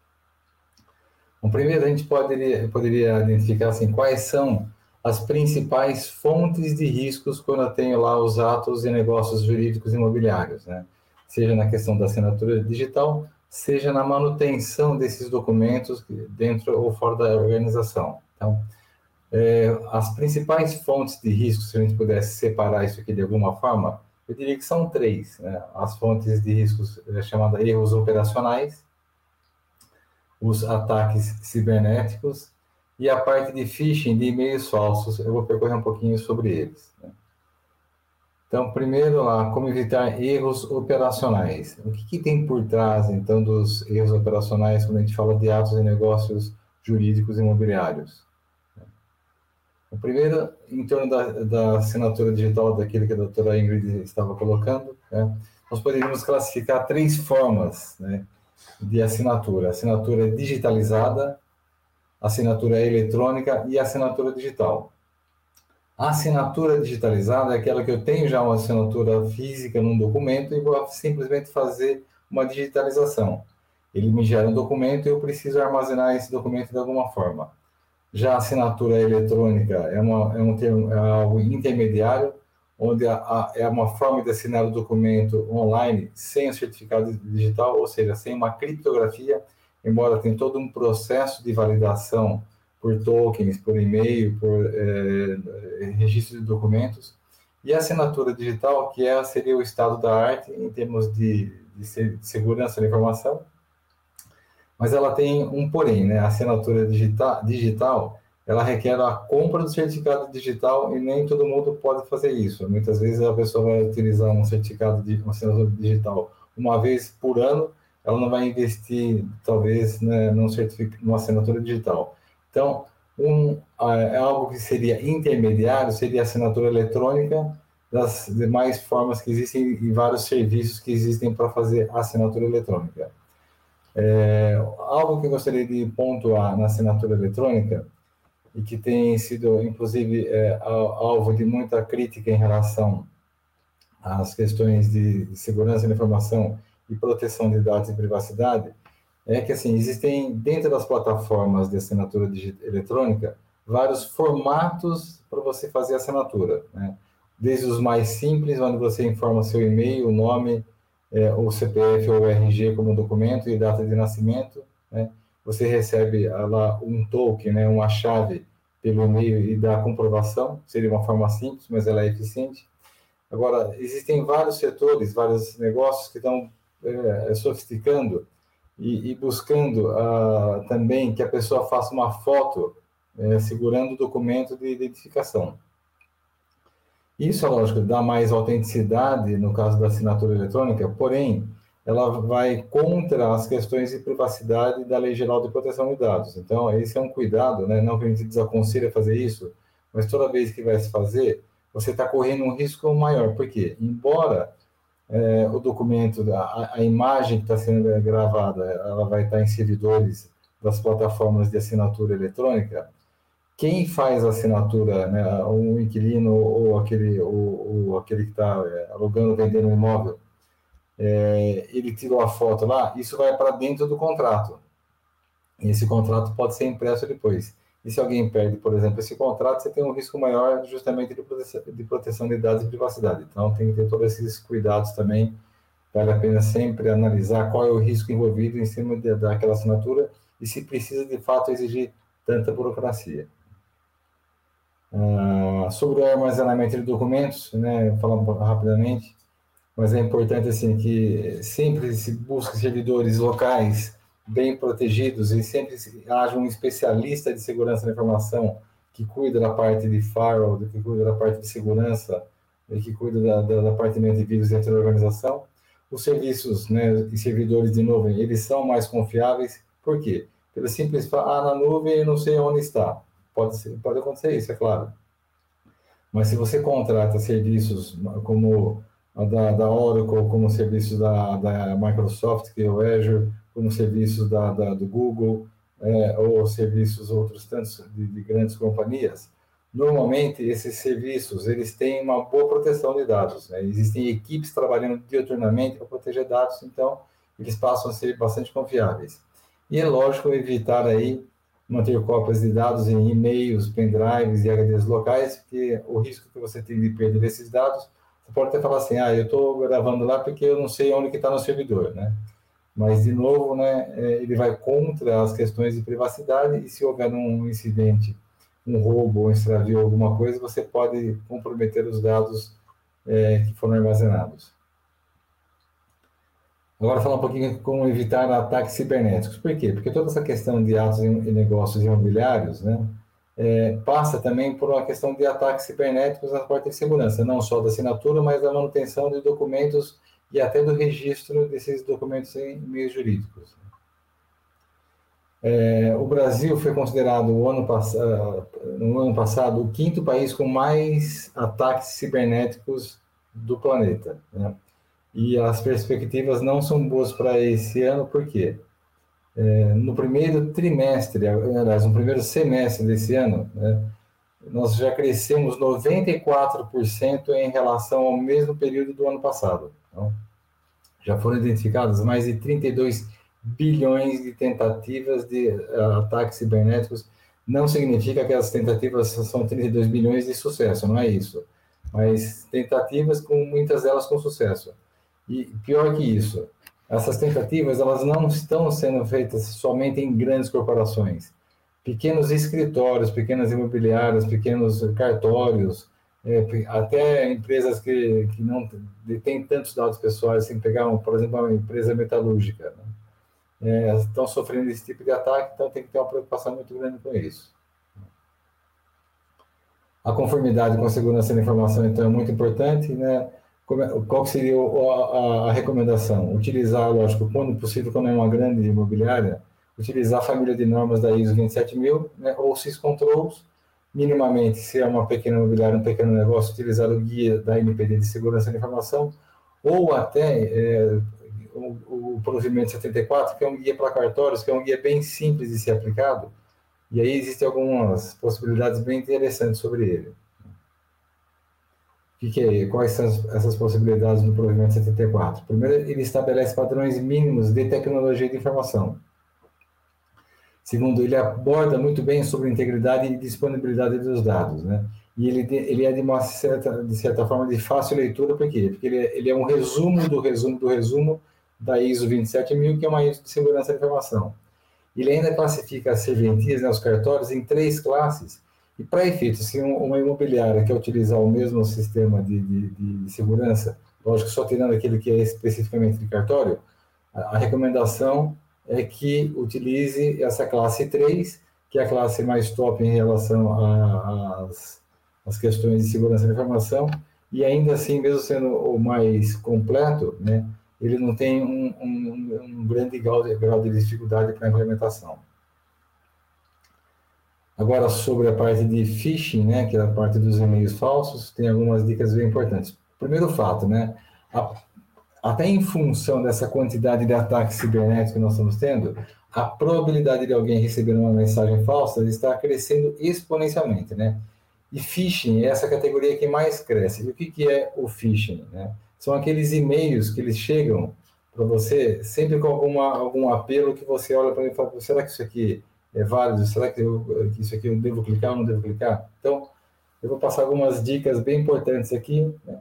Bom, primeiro a gente poderia, poderia identificar assim, quais são as principais fontes de riscos quando eu tenho lá os atos e negócios jurídicos imobiliários, né? seja na questão da assinatura digital, seja na manutenção desses documentos dentro ou fora da organização. Então, é, as principais fontes de risco, se a gente pudesse separar isso aqui de alguma forma, eu diria que são três. Né? As fontes de riscos é, chamadas erros operacionais, os ataques cibernéticos e a parte de phishing de e-mails falsos. Eu vou percorrer um pouquinho sobre eles. Né? Então, primeiro lá, como evitar erros operacionais. O que, que, tem por trás, então, dos erros operacionais quando a gente fala de atos e negócios jurídicos imobiliários? O primeiro, em torno da, da assinatura digital, daquilo que a doutora Ingrid estava colocando, né? nós poderíamos classificar três formas né, de assinatura: assinatura digitalizada, assinatura eletrônica e assinatura digital. A assinatura digitalizada é aquela que eu tenho já uma assinatura física num documento e vou simplesmente fazer uma digitalização. Ele me gera um documento e eu preciso armazenar esse documento de alguma forma. Já a assinatura eletrônica é, uma, é um termo, é algo intermediário, onde a, a, é uma forma de assinar o documento online sem o certificado digital, ou seja, sem uma criptografia, embora tenha todo um processo de validação por tokens, por e-mail, por é, registro de documentos, e a assinatura digital, que é, seria o estado da arte em termos de, de segurança da informação, mas ela tem um porém, né? A assinatura digital, digital, ela requer a compra do certificado digital e nem todo mundo pode fazer isso. Muitas vezes a pessoa vai utilizar um certificado de uma assinatura digital uma vez por ano, ela não vai investir talvez né, num certificado, numa assinatura digital. Então, um, é algo que seria intermediário seria a assinatura eletrônica das demais formas que existem e vários serviços que existem para fazer a assinatura eletrônica. É, algo que eu gostaria de pontuar na assinatura eletrônica e que tem sido, inclusive, é, alvo de muita crítica em relação às questões de segurança da informação e proteção de dados e privacidade, é que assim existem dentro das plataformas de assinatura eletrônica vários formatos para você fazer assinatura, né? desde os mais simples, onde você informa seu e-mail, nome, é, o CPF ou RG como documento e data de nascimento, né? Você recebe ah, lá um token, né, uma chave pelo e-mail e dá comprovação, seria uma forma simples, mas ela é eficiente. Agora, existem vários setores, vários negócios que estão é, sofisticando e, e buscando uh, também que a pessoa faça uma foto é, segurando o documento de identificação. Isso, é lógico, dá mais autenticidade no caso da assinatura eletrônica, porém, ela vai contra as questões de privacidade da Lei Geral de Proteção de Dados. Então, esse é um cuidado, né? não que a gente desaconselha fazer isso, mas toda vez que vai se fazer, você está correndo um risco maior. Por quê? Embora é, o documento, a, a imagem que está sendo gravada, ela vai estar em servidores das plataformas de assinatura eletrônica. Quem faz a assinatura, né, um inquilino ou aquele, ou, ou aquele que está é, alugando, vendendo um imóvel, é, ele tirou a foto lá, isso vai para dentro do contrato. Esse contrato pode ser impresso depois. E se alguém perde, por exemplo, esse contrato, você tem um risco maior justamente de proteção de, proteção de dados e privacidade. Então, tem que ter todos esses cuidados também. Vale a pena sempre analisar qual é o risco envolvido em cima de, daquela assinatura e se precisa, de fato, exigir tanta burocracia. Ah, sobre o armazenamento de documentos, né, falando rapidamente, mas é importante assim que sempre se busque servidores locais bem protegidos e sempre haja um especialista de segurança da informação que cuida da parte de firewall, que cuida da parte de segurança, que cuida da, da, da parte de antivírus dentro da organização. Os serviços né, e servidores de nuvem, eles são mais confiáveis. Por quê? Pelo simples falar, ah, na nuvem eu não sei onde está. Pode, ser, pode acontecer isso, é claro. Mas se você contrata serviços como da, da Oracle, como serviços da, da Microsoft, que é o Azure, como serviços da, da do Google, é, ou serviços outros tantos de, de, grandes companhias, normalmente esses serviços eles têm uma boa proteção de dados. Né? Existem equipes trabalhando diuturnamente para proteger dados, então eles passam a ser bastante confiáveis. E é lógico evitar aí manter cópias de dados em e-mails, pendrives e HDs locais, porque o risco que você tem de perder esses dados, você pode até falar assim, ah, eu estou gravando lá porque eu não sei onde que está no servidor, né? Mas, de novo, né, é, ele vai contra as questões de privacidade e se houver um incidente, um roubo, um extravio, alguma coisa, você pode comprometer os dados é, que foram armazenados. Agora, falar um pouquinho como evitar ataques cibernéticos. Por quê? Porque toda essa questão de atos e negócios imobiliários né, é, passa também por uma questão de ataques cibernéticos na parte de segurança, não só da assinatura, mas da manutenção de documentos e até do registro desses documentos em meios jurídicos. É, o Brasil foi considerado o ano no ano passado o quinto país com mais ataques cibernéticos do planeta. Né? E as perspectivas não são boas para esse ano, por quê? É, no primeiro trimestre, aliás, no primeiro semestre desse ano, né, nós já crescemos 94% em relação ao mesmo período do ano passado. Então, já foram identificadas mais de 32 bilhões de tentativas de uh, ataques cibernéticos. Não significa que as tentativas são 32 bilhões de sucesso, não é isso. Mas tentativas com muitas delas com sucesso. E pior que isso, essas tentativas elas não estão sendo feitas somente em grandes corporações. Pequenos escritórios, pequenas imobiliárias, pequenos cartórios, até empresas que, que não detêm tantos dados pessoais, sem pegar, por exemplo, uma empresa metalúrgica, né? é, estão sofrendo esse tipo de ataque, então tem que ter uma preocupação muito grande com isso. A conformidade com a segurança da informação, então, é muito importante, né? É, qual seria a recomendação? Utilizar, lógico, quando possível, quando é uma grande imobiliária, utilizar a família de normas da ISO 27000, né, ou SysControls, minimamente, se é uma pequena imobiliária, um pequeno negócio, utilizar o guia da NPD de Segurança da Informação, ou até é, o, o provimento 74, que é um guia para cartórios, que é um guia bem simples de ser aplicado, e aí existem algumas possibilidades bem interessantes sobre ele. Que, que é? Quais são essas possibilidades no provimento 74? Primeiro, ele estabelece padrões mínimos de tecnologia de informação. Segundo, ele aborda muito bem sobre integridade e disponibilidade dos dados, né? E ele, ele é de uma certa, de certa forma de fácil leitura, por quê? Porque ele é, ele é um resumo do resumo do resumo da ISO 27000, que é uma ISO de segurança da informação. Ele ainda classifica as serventias, né, os cartórios, em três classes, e para efeito, se uma imobiliária quer utilizar o mesmo sistema de, de, de segurança, lógico, só tirando aquele que é especificamente de cartório, a, a recomendação é que utilize essa classe 3, que é a classe mais top em relação às questões de segurança da informação, e ainda assim, mesmo sendo o mais completo, né, ele não tem um, um, um grande grau de, grau de dificuldade para a implementação. Agora, sobre a parte de phishing, né, que é a parte dos e-mails falsos, tem algumas dicas bem importantes. Primeiro fato, né, a até em função dessa quantidade de ataques cibernéticos que nós estamos tendo, a probabilidade de alguém receber uma mensagem falsa está crescendo exponencialmente, né? E phishing é essa categoria que mais cresce. E o que, que é o phishing? Né? São aqueles e-mails que eles chegam para você sempre com alguma, algum apelo que você olha para ele e fala, será que isso aqui é válido? Será que, eu, que isso aqui eu devo clicar ou não devo clicar? Então, eu vou passar algumas dicas bem importantes aqui. Né?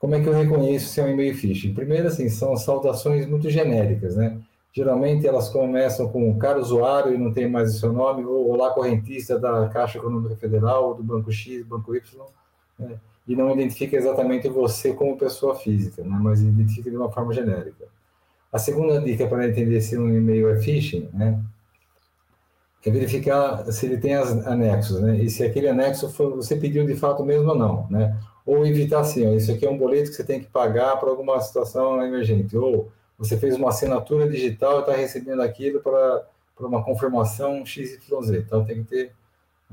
Como é que eu reconheço se é um e-mail phishing? Primeiro, assim, são saudações muito genéricas, né? Geralmente elas começam com caro usuário e não tem mais o seu nome, ou olá correntista da Caixa Econômica Federal, ou do Banco X, Banco Y, né? e não identifica exatamente você como pessoa física, né? mas identifica de uma forma genérica. A segunda dica para entender se um e-mail é phishing, né? é verificar se ele tem as anexos, né? E se aquele anexo foi, você pediu de fato mesmo ou não, né? Ou evitar assim, ó, isso aqui é um boleto que você tem que pagar para alguma situação emergente, ou você fez uma assinatura digital e está recebendo aquilo para uma confirmação XYZ. Então tem que ter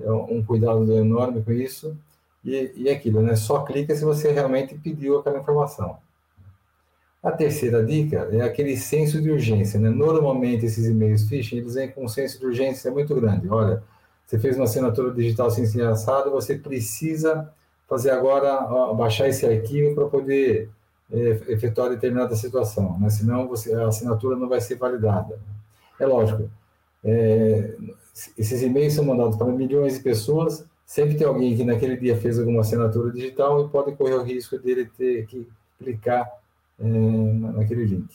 é, um cuidado enorme com isso. E, e aquilo, né? Só clica se você realmente pediu aquela informação. A terceira dica é aquele senso de urgência. Né? Normalmente, esses e-mails phishing, eles vêm com um senso de urgência muito grande. Olha, você fez uma assinatura digital sem ser assado, você precisa fazer agora, baixar esse arquivo para poder é, efetuar determinada situação, né? senão você, a assinatura não vai ser validada. É lógico, é, esses e-mails são mandados para milhões de pessoas, sempre tem alguém que naquele dia fez alguma assinatura digital e pode correr o risco dele ter que clicar é, naquele link.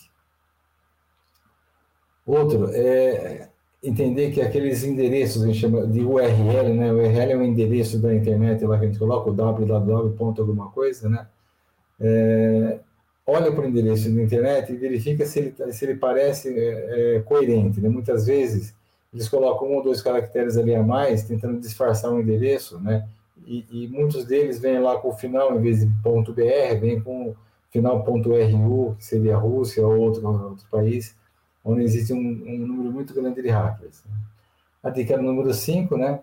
Outro é entender que aqueles endereços a gente chama de URL, né? O URL é um endereço da internet lá que a gente coloca o www. alguma coisa, né? É, olha para o endereço da internet e verifica se ele, se ele parece é, é, coerente. Né? Muitas vezes eles colocam um ou dois caracteres ali a mais, tentando disfarçar o endereço, né? E, e, muitos deles vêm lá com o final, em vez de .br, vem com final ponto .ru, que seria a Rússia ou outro, outro país, onde existe um, um número muito grande de hackers. A dica número 5, né?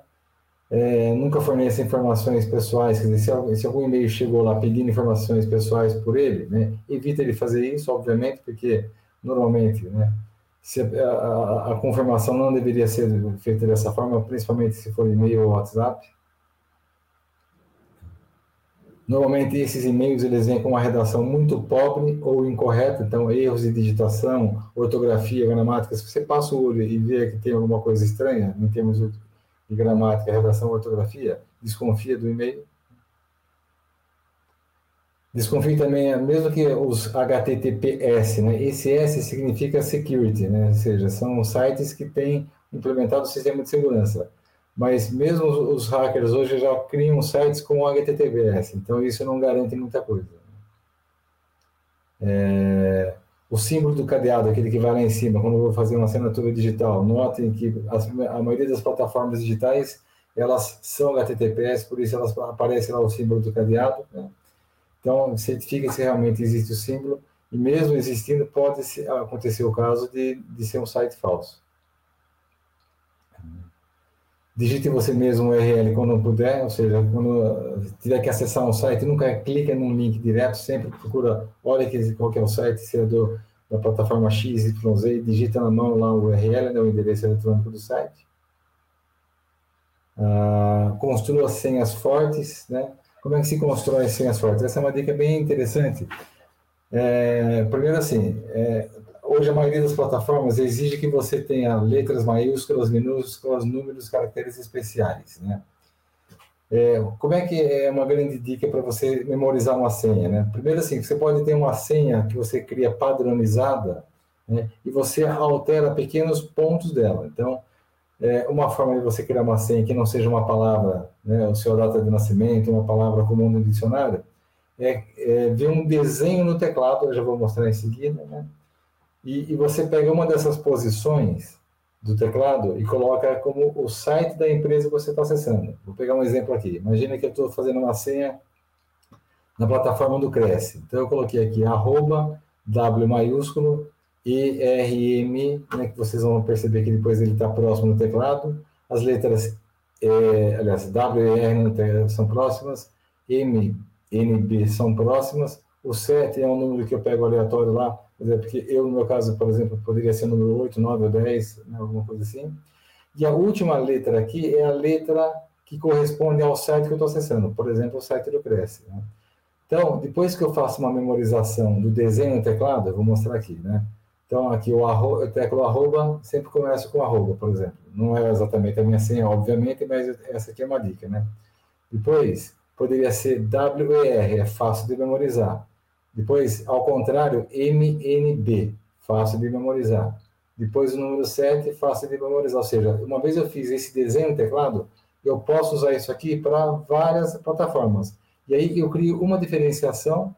É, nunca forneça informações pessoais, quer dizer, se, se algum e-mail chegou lá pedindo informações pessoais por ele, né, evita ele fazer isso, obviamente, porque normalmente, né, se a, a, a, confirmação não deveria ser feita dessa forma, principalmente se for e-mail ou WhatsApp. Normalmente esses e-mails eles vêm com uma redação muito pobre ou incorreta, então erros de digitação, ortografia, gramática. Se você passa o olho e vê que tem alguma coisa estranha em termos de gramática, redação, ortografia, desconfia do e-mail. Desconfie também, mesmo que os HTTPS, né? Esse S significa security, né? Ou seja, são sites que têm implementado o sistema de segurança. Mas mesmo os hackers hoje já criam sites com HTTPS, então isso não garante muita coisa. É o símbolo do cadeado, aquele que vai lá em cima, quando eu vou fazer uma assinatura digital. Notem que a maioria das plataformas digitais, elas são HTTPS, por isso elas aparecem lá o símbolo do cadeado. Né? Então, certifique se realmente existe o símbolo, e mesmo existindo, pode acontecer o caso de, de ser um site falso. Digite você mesmo o URL quando puder, ou seja, quando tiver que acessar um site, nunca clica num link direto, sempre procura, olha qual que é o site, se é do, da plataforma X, Y, digita na mão lá o URL, né, o endereço eletrônico do site. Ah, construa senhas fortes, né? Como é que se constrói senhas fortes? Essa é uma dica bem interessante. É, primeiro assim, é, hoje a maioria das plataformas exige que você tenha letras maiúsculas, minúsculas, números, caracteres especiais, né? É, como é que é uma grande dica para você memorizar uma senha, né? Primeiro assim, você pode ter uma senha que você cria padronizada, né? E você altera pequenos pontos dela. Então, é, uma forma de você criar uma senha que não seja uma palavra, né? O seu data de nascimento, uma palavra comum no dicionário, é, é ver um desenho no teclado, eu já vou mostrar em seguida, né? E, e você pega uma dessas posições do teclado e coloca como o site da empresa que você está acessando. Vou pegar um exemplo aqui. Imagina que eu estou fazendo uma senha na plataforma do Cresce. Então, eu coloquei aqui arroba W maiúsculo ERM, né, que vocês vão perceber que depois ele está próximo do teclado. As letras, é, aliás, W e R são próximas, M, N, B são próximas. O 7 é um número que eu pego aleatório lá, porque eu, no meu caso, por exemplo, poderia ser número 8, 9 ou 10, né, alguma coisa assim. E a última letra aqui é a letra que corresponde ao site que eu estou acessando, por exemplo, o site do Cresce. Né? Então, depois que eu faço uma memorização do desenho no teclado, eu vou mostrar aqui, né? Então, aqui o arroba, eu teclo arroba, sempre começo com arroba, por exemplo. Não é exatamente a minha senha, obviamente, mas essa aqui é uma dica, né? Depois, poderia ser WER, é fácil de memorizar. Depois, ao contrário, MNB, fácil de memorizar. Depois, o número 7, fácil de memorizar. Ou seja, uma vez eu fiz esse desenho teclado, eu posso usar isso aqui para várias plataformas. E aí eu crio uma diferenciação,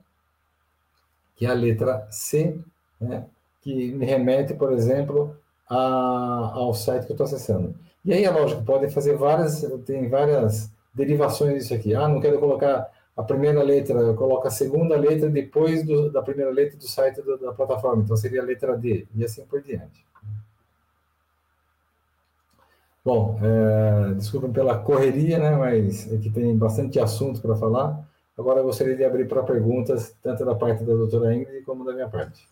que é a letra C, né, que me remete, por exemplo, a, ao site que eu estou acessando. E aí é lógico, podem fazer várias, tem várias derivações disso aqui. Ah, não quero colocar a primeira letra, eu coloco a segunda letra depois do, da primeira letra do site do, da plataforma, então seria a letra D, e assim por diante. Bom, é, desculpem pela correria, né, mas aqui tem bastante assunto para falar. Agora eu gostaria de abrir para perguntas, tanto da parte da doutora Ingrid como da minha parte.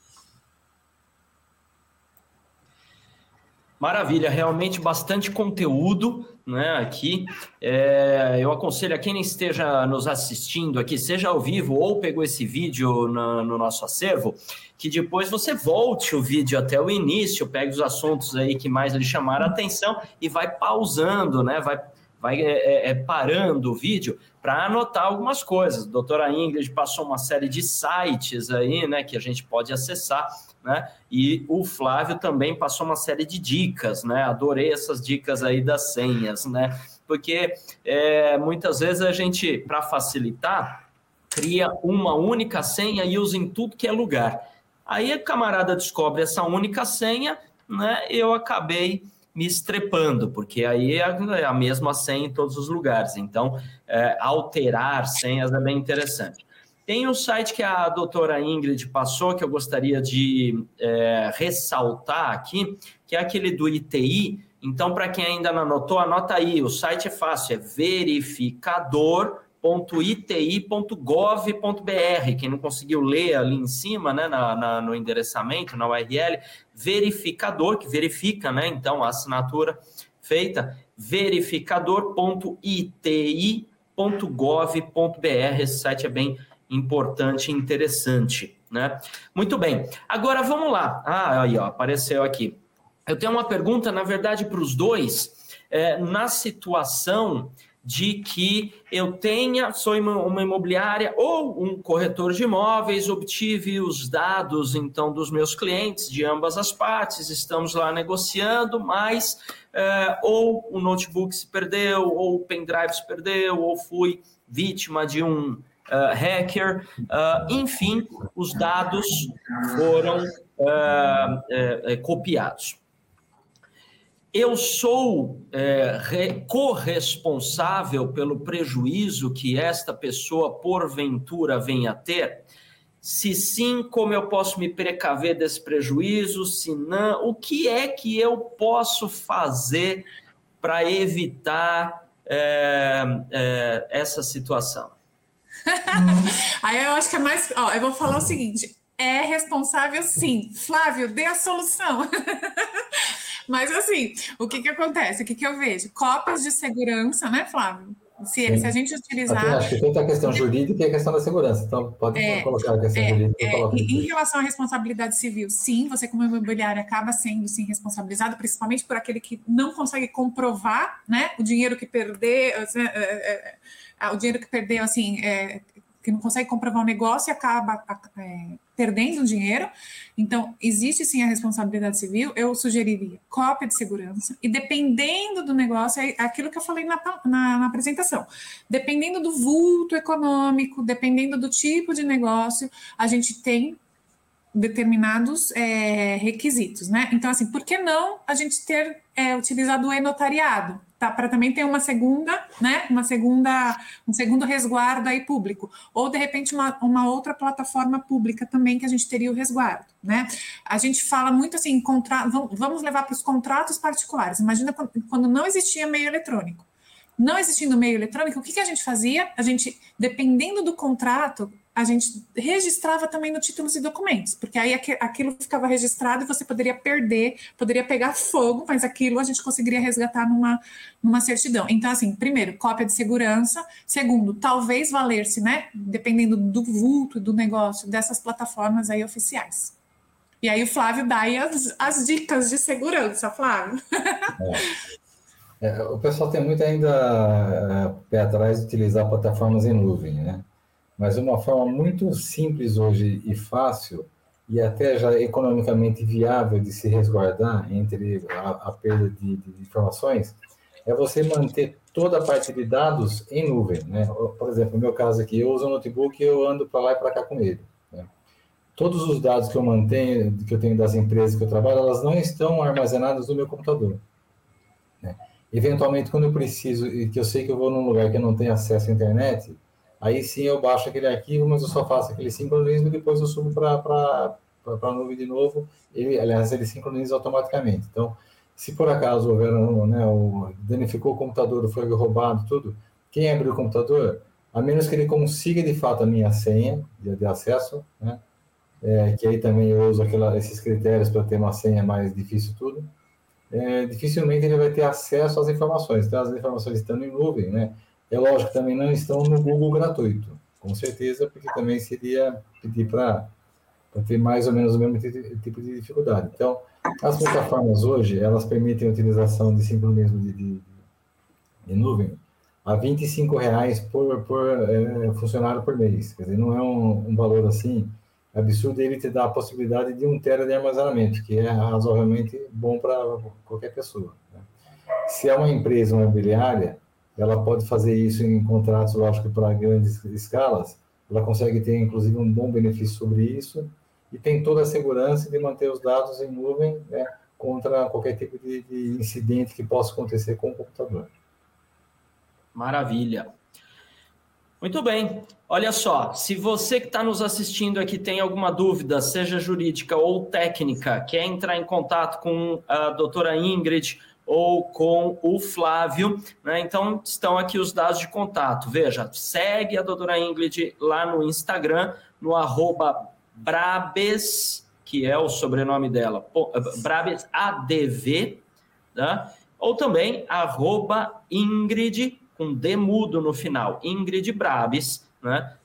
Maravilha, realmente bastante conteúdo né, aqui. É, eu aconselho a quem esteja nos assistindo aqui, seja ao vivo ou pegou esse vídeo no, no nosso acervo, que depois você volte o vídeo até o início, pegue os assuntos aí que mais lhe chamaram a atenção e vai pausando, né? Vai, vai é, é, é parando o vídeo para anotar algumas coisas. A doutora Ingrid passou uma série de sites aí, né, que a gente pode acessar né? E o Flávio também passou uma série de dicas, né? Adorei essas dicas aí das senhas, né? Porque é, muitas vezes a gente, para facilitar, cria uma única senha e usa em tudo que é lugar. Aí a camarada descobre essa única senha, né? Eu acabei me estrepando, porque aí é a mesma senha em todos os lugares. Então, é, alterar senhas é bem interessante. Tem um site que a doutora Ingrid passou, que eu gostaria de é, ressaltar aqui, que é aquele do ITI. Então, para quem ainda não anotou, anota aí. O site é fácil, é verificador.iti.gov.br. Quem não conseguiu ler ali em cima, né, na, na, no endereçamento, na URL, verificador, que verifica, né, então, a assinatura feita, verificador.iti.gov.br. Esse site é bem importante e interessante, né? Muito bem. Agora vamos lá. Ah, aí, ó, apareceu aqui. Eu tenho uma pergunta, na verdade, para os dois. É, na situação de que eu tenha, sou uma imobiliária ou um corretor de imóveis, obtive os dados então dos meus clientes de ambas as partes, estamos lá negociando, mas é, ou o notebook se perdeu, ou o pendrive se perdeu, ou fui vítima de um uh, hacker, uh, enfim, os dados foram uh, copiados. Eu sou corresponsável pelo prejuízo que esta pessoa, porventura, venha a ter? Se sim, como eu posso me precaver desse prejuízo? Se não, o que é que eu posso fazer para evitar é, é, essa situação? Aí eu acho que é mais. Ó, eu vou falar o seguinte: é responsável sim. Flávio, dê a solução. Mas assim, o que, que acontece? O que, que eu vejo? Cópias de segurança, né, Flávio? Se, se, a gente utilizar. Acho que tem a questão jurídica e a questão da segurança. Então, pode é, colocar a questão é, jurídica. É, em relação à responsabilidade civil, sim, você, como imobiliário, acaba sendo sim responsabilizado, principalmente por aquele que não consegue comprovar né, o dinheiro que perder. É, é, o dinheiro que perdeu, assim, é, que não consegue comprovar o negócio e acaba é, perdendo dinheiro. Então, existe sim a responsabilidade civil. Eu sugeriria cópia de segurança, e dependendo do negócio, é aquilo que eu falei na, na, na apresentação, dependendo do vulto econômico, dependendo do tipo de negócio, a gente tem determinados é, requisitos, né? Então, assim, por que não a gente ter é, utilizado o e-notariado? Tá, para também ter uma segunda, né? Uma segunda, um segundo resguardo aí público. Ou, de repente, uma, uma outra plataforma pública também que a gente teria o resguardo, né? A gente fala muito assim, contra, vamos levar para os contratos particulares. Imagina quando, não existia meio eletrônico. Não existindo meio eletrônico, o que, que a gente fazia? A gente, dependendo do contrato, a gente registrava também no títulos e documentos, porque aí aquilo ficava registrado e você poderia perder, poderia pegar fogo, mas aquilo a gente conseguiria resgatar numa, numa certidão. Então, assim, primeiro, cópia de segurança. Segundo, talvez valer-se, né, dependendo do vulto do negócio, dessas plataformas aí oficiais. E aí o Flávio dá aí as, as dicas de segurança, Flávio. É. É, o pessoal tem muito ainda é, pé atrás de utilizar plataformas em nuvem, né? Mas uma forma muito simples hoje e fácil e até já economicamente viável de se resguardar entre a, a perda de, de, informações é você manter toda a parte de dados em nuvem, né? Por exemplo, no meu caso aqui, eu uso um notebook e eu ando para lá e para cá com ele. Né? Todos os dados que eu mantenho, que eu tenho das empresas que eu trabalho, elas não estão armazenadas no meu computador. Né? Eventualmente, quando eu preciso e que eu sei que eu vou num lugar que eu não tenho acesso à internet, aí sim eu baixo aquele arquivo, mas eu só faço aquele sincronismo e depois eu subo para a nuvem de novo. Ele, aliás, ele sincroniza automaticamente. Então, se por acaso houver um, né, o, danificou o computador, foi roubado, tudo, quem abriu o computador, a menos que ele consiga de fato a minha senha de, de acesso, né, é, que aí também eu uso aquela, esses critérios para ter uma senha mais difícil tudo, é, dificilmente ele vai ter acesso às informações. Então, as informações estão em nuvem, né? É lógico também não estão no Google gratuito, com certeza, porque também seria pedir para ter mais ou menos o mesmo tipo de dificuldade. Então, as plataformas hoje, elas permitem a utilização de sincronismo de, de, de nuvem a 25 reais por, por é, funcionário por mês. Quer dizer, não é um, um valor assim absurdo, ele te dá a possibilidade de um tera de armazenamento, que é razoavelmente bom para qualquer pessoa. Né? Se é uma empresa imobiliária, ela pode fazer isso em contratos, lógico, para grandes escalas, ela consegue ter, inclusive, um bom benefício sobre isso e tem toda a segurança de manter os dados em nuvem né, contra qualquer tipo de, de incidente que possa acontecer com o computador. Maravilha. Muito bem. Olha só, se você que está nos assistindo aqui tem alguma dúvida, seja jurídica ou técnica, quer entrar em contato com a doutora Ingrid ou com o Flávio, né? Então estão aqui os dados de contato. Veja, segue a doutora Ingrid lá no Instagram, no arroba Brabes, que é o sobrenome dela, Brabes ADV, tá? ou também arroba Ingrid, com D mudo no final, Ingrid Brabes, né?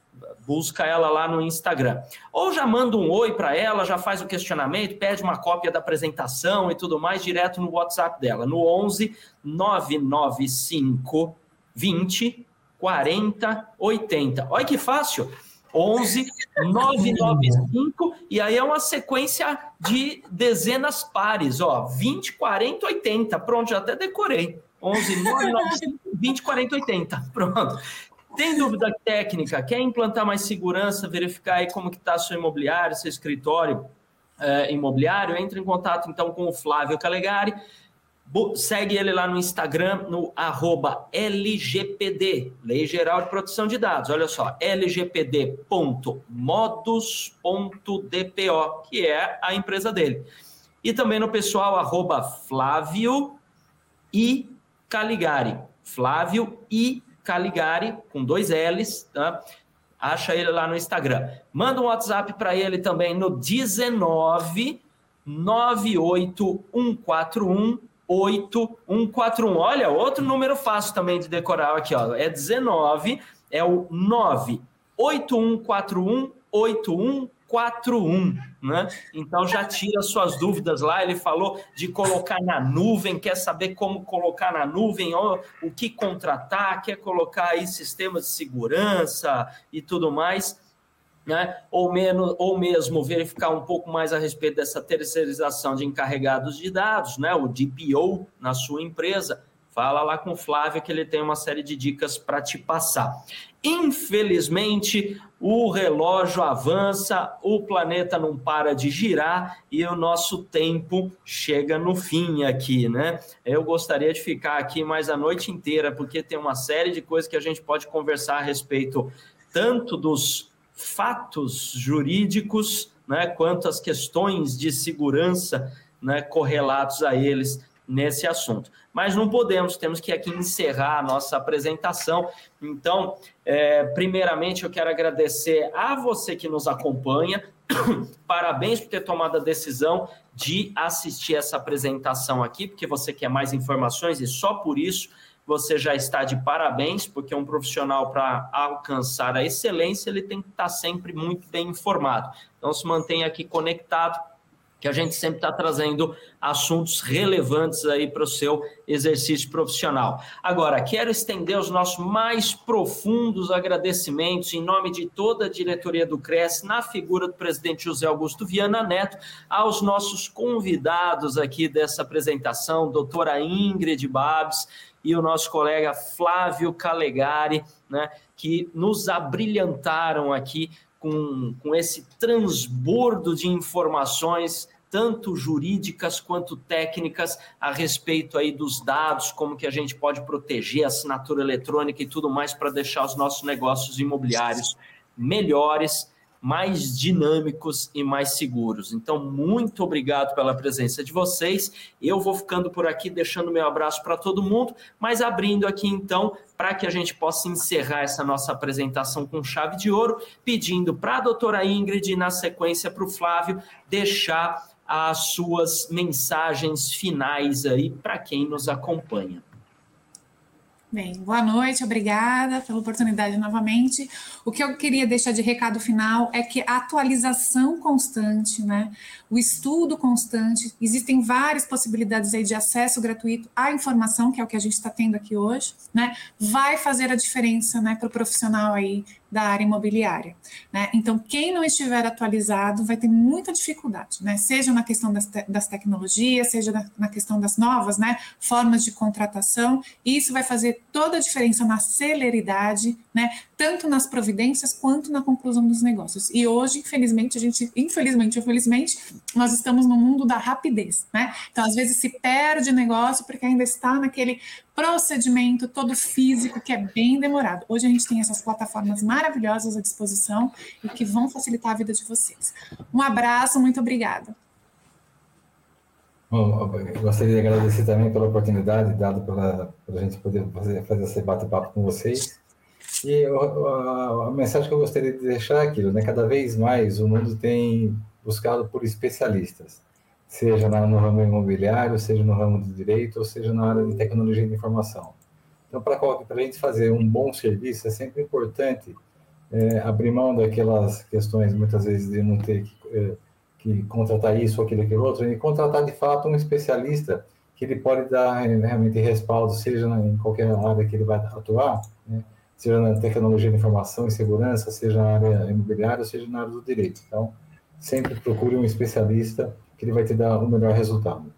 Busca ela lá no Instagram. Ou já manda um oi para ela, já faz o questionamento, pede uma cópia da apresentação e tudo mais direto no WhatsApp dela, no 11 995 20 40 80. Olha que fácil. 11 995 e aí é uma sequência de dezenas pares, ó, 20, 40, 80. Pronto, já até decorei. 11 995 20, 40, 80. Pronto. Tem dúvida técnica? Quer implantar mais segurança? Verificar aí como que está seu imobiliário, seu escritório é, imobiliário? Entre em contato então com o Flávio Calegari. Segue ele lá no Instagram, no arroba LGPD, Lei Geral de Proteção de Dados. Olha só, lgpd.modus.dpo, que é a empresa dele. E também no pessoal, arroba Flávio e Caligari. Flávio e Caligari, com dois L's, tá? Acha ele lá no Instagram. Manda um WhatsApp para ele também no 19 98141 8141. Olha, outro número fácil também de decorar aqui, ó. É 19, é o 98141 8141. 41, né? Então já tira suas dúvidas lá. Ele falou de colocar na nuvem, quer saber como colocar na nuvem, ó, o que contratar, quer colocar aí sistemas de segurança e tudo mais. Né? Ou, menos, ou mesmo verificar um pouco mais a respeito dessa terceirização de encarregados de dados, né? o DPO na sua empresa. Fala lá com o Flávio que ele tem uma série de dicas para te passar. Infelizmente, o relógio avança, o planeta não para de girar e o nosso tempo chega no fim aqui, né? Eu gostaria de ficar aqui mais a noite inteira, porque tem uma série de coisas que a gente pode conversar a respeito tanto dos fatos jurídicos, né, quanto as questões de segurança, né, correlatos a eles nesse assunto. Mas não podemos, temos que aqui encerrar a nossa apresentação. Então, é, primeiramente, eu quero agradecer a você que nos acompanha. Parabéns por ter tomado a decisão de assistir essa apresentação aqui, porque você quer mais informações e só por isso você já está de parabéns, porque um profissional para alcançar a excelência, ele tem que estar sempre muito bem informado. Então, se mantenha aqui conectado que a gente sempre está trazendo assuntos relevantes aí para o seu exercício profissional. Agora, quero estender os nossos mais profundos agradecimentos em nome de toda a diretoria do CRES, na figura do presidente José Augusto Viana Neto, aos nossos convidados aqui dessa apresentação, doutora Ingrid Babs e o nosso colega Flávio Calegari, né, que nos abrilhantaram aqui com, com esse transbordo de informações tanto jurídicas quanto técnicas a respeito aí dos dados, como que a gente pode proteger a assinatura eletrônica e tudo mais para deixar os nossos negócios imobiliários melhores mais dinâmicos e mais seguros. Então, muito obrigado pela presença de vocês. Eu vou ficando por aqui, deixando meu abraço para todo mundo, mas abrindo aqui então para que a gente possa encerrar essa nossa apresentação com chave de ouro, pedindo para a doutora Ingrid e na sequência para o Flávio deixar as suas mensagens finais aí para quem nos acompanha. Bem, boa noite, obrigada pela oportunidade novamente. O que eu queria deixar de recado final é que a atualização constante, né, o estudo constante, existem várias possibilidades aí de acesso gratuito à informação, que é o que a gente está tendo aqui hoje, né, vai fazer a diferença, né, para o profissional aí da área imobiliária. Né? Então, quem não estiver atualizado vai ter muita dificuldade, né? seja na questão das, te das tecnologias, seja na, na, questão das novas né, formas de contratação, isso vai fazer toda a diferença na celeridade, né, tanto nas providências quanto na conclusão dos negócios. E hoje, infelizmente, a gente, infelizmente, infelizmente, nós estamos no mundo da rapidez, né? Então, às vezes se perde negócio porque ainda está naquele procedimento todo físico que é bem demorado. Hoje a gente tem essas plataformas maravilhosas à disposição e que vão facilitar a vida de vocês. Um abraço, muito obrigada. Bom, eu gostaria de agradecer também pela oportunidade dada para a gente poder fazer, fazer esse bate-papo com vocês. E a, a, mensagem que eu gostaria de deixar é aquilo, né? Cada vez mais o mundo tem buscado por especialistas seja no ramo imobiliário, seja no ramo do direito, ou seja na área de tecnologia de informação. Então, para a gente fazer um bom serviço, é sempre importante é, abrir mão daquelas questões, muitas vezes, de não ter que, é, que contratar isso, aquilo, aquilo outro, e contratar, de fato, um especialista que ele pode dar é, realmente respaldo, seja em qualquer área que ele vai atuar, né? Seja na tecnologia de informação e segurança, seja na área imobiliária, seja na área do direito. Então, sempre procure um especialista que ele vai te dar o melhor resultado.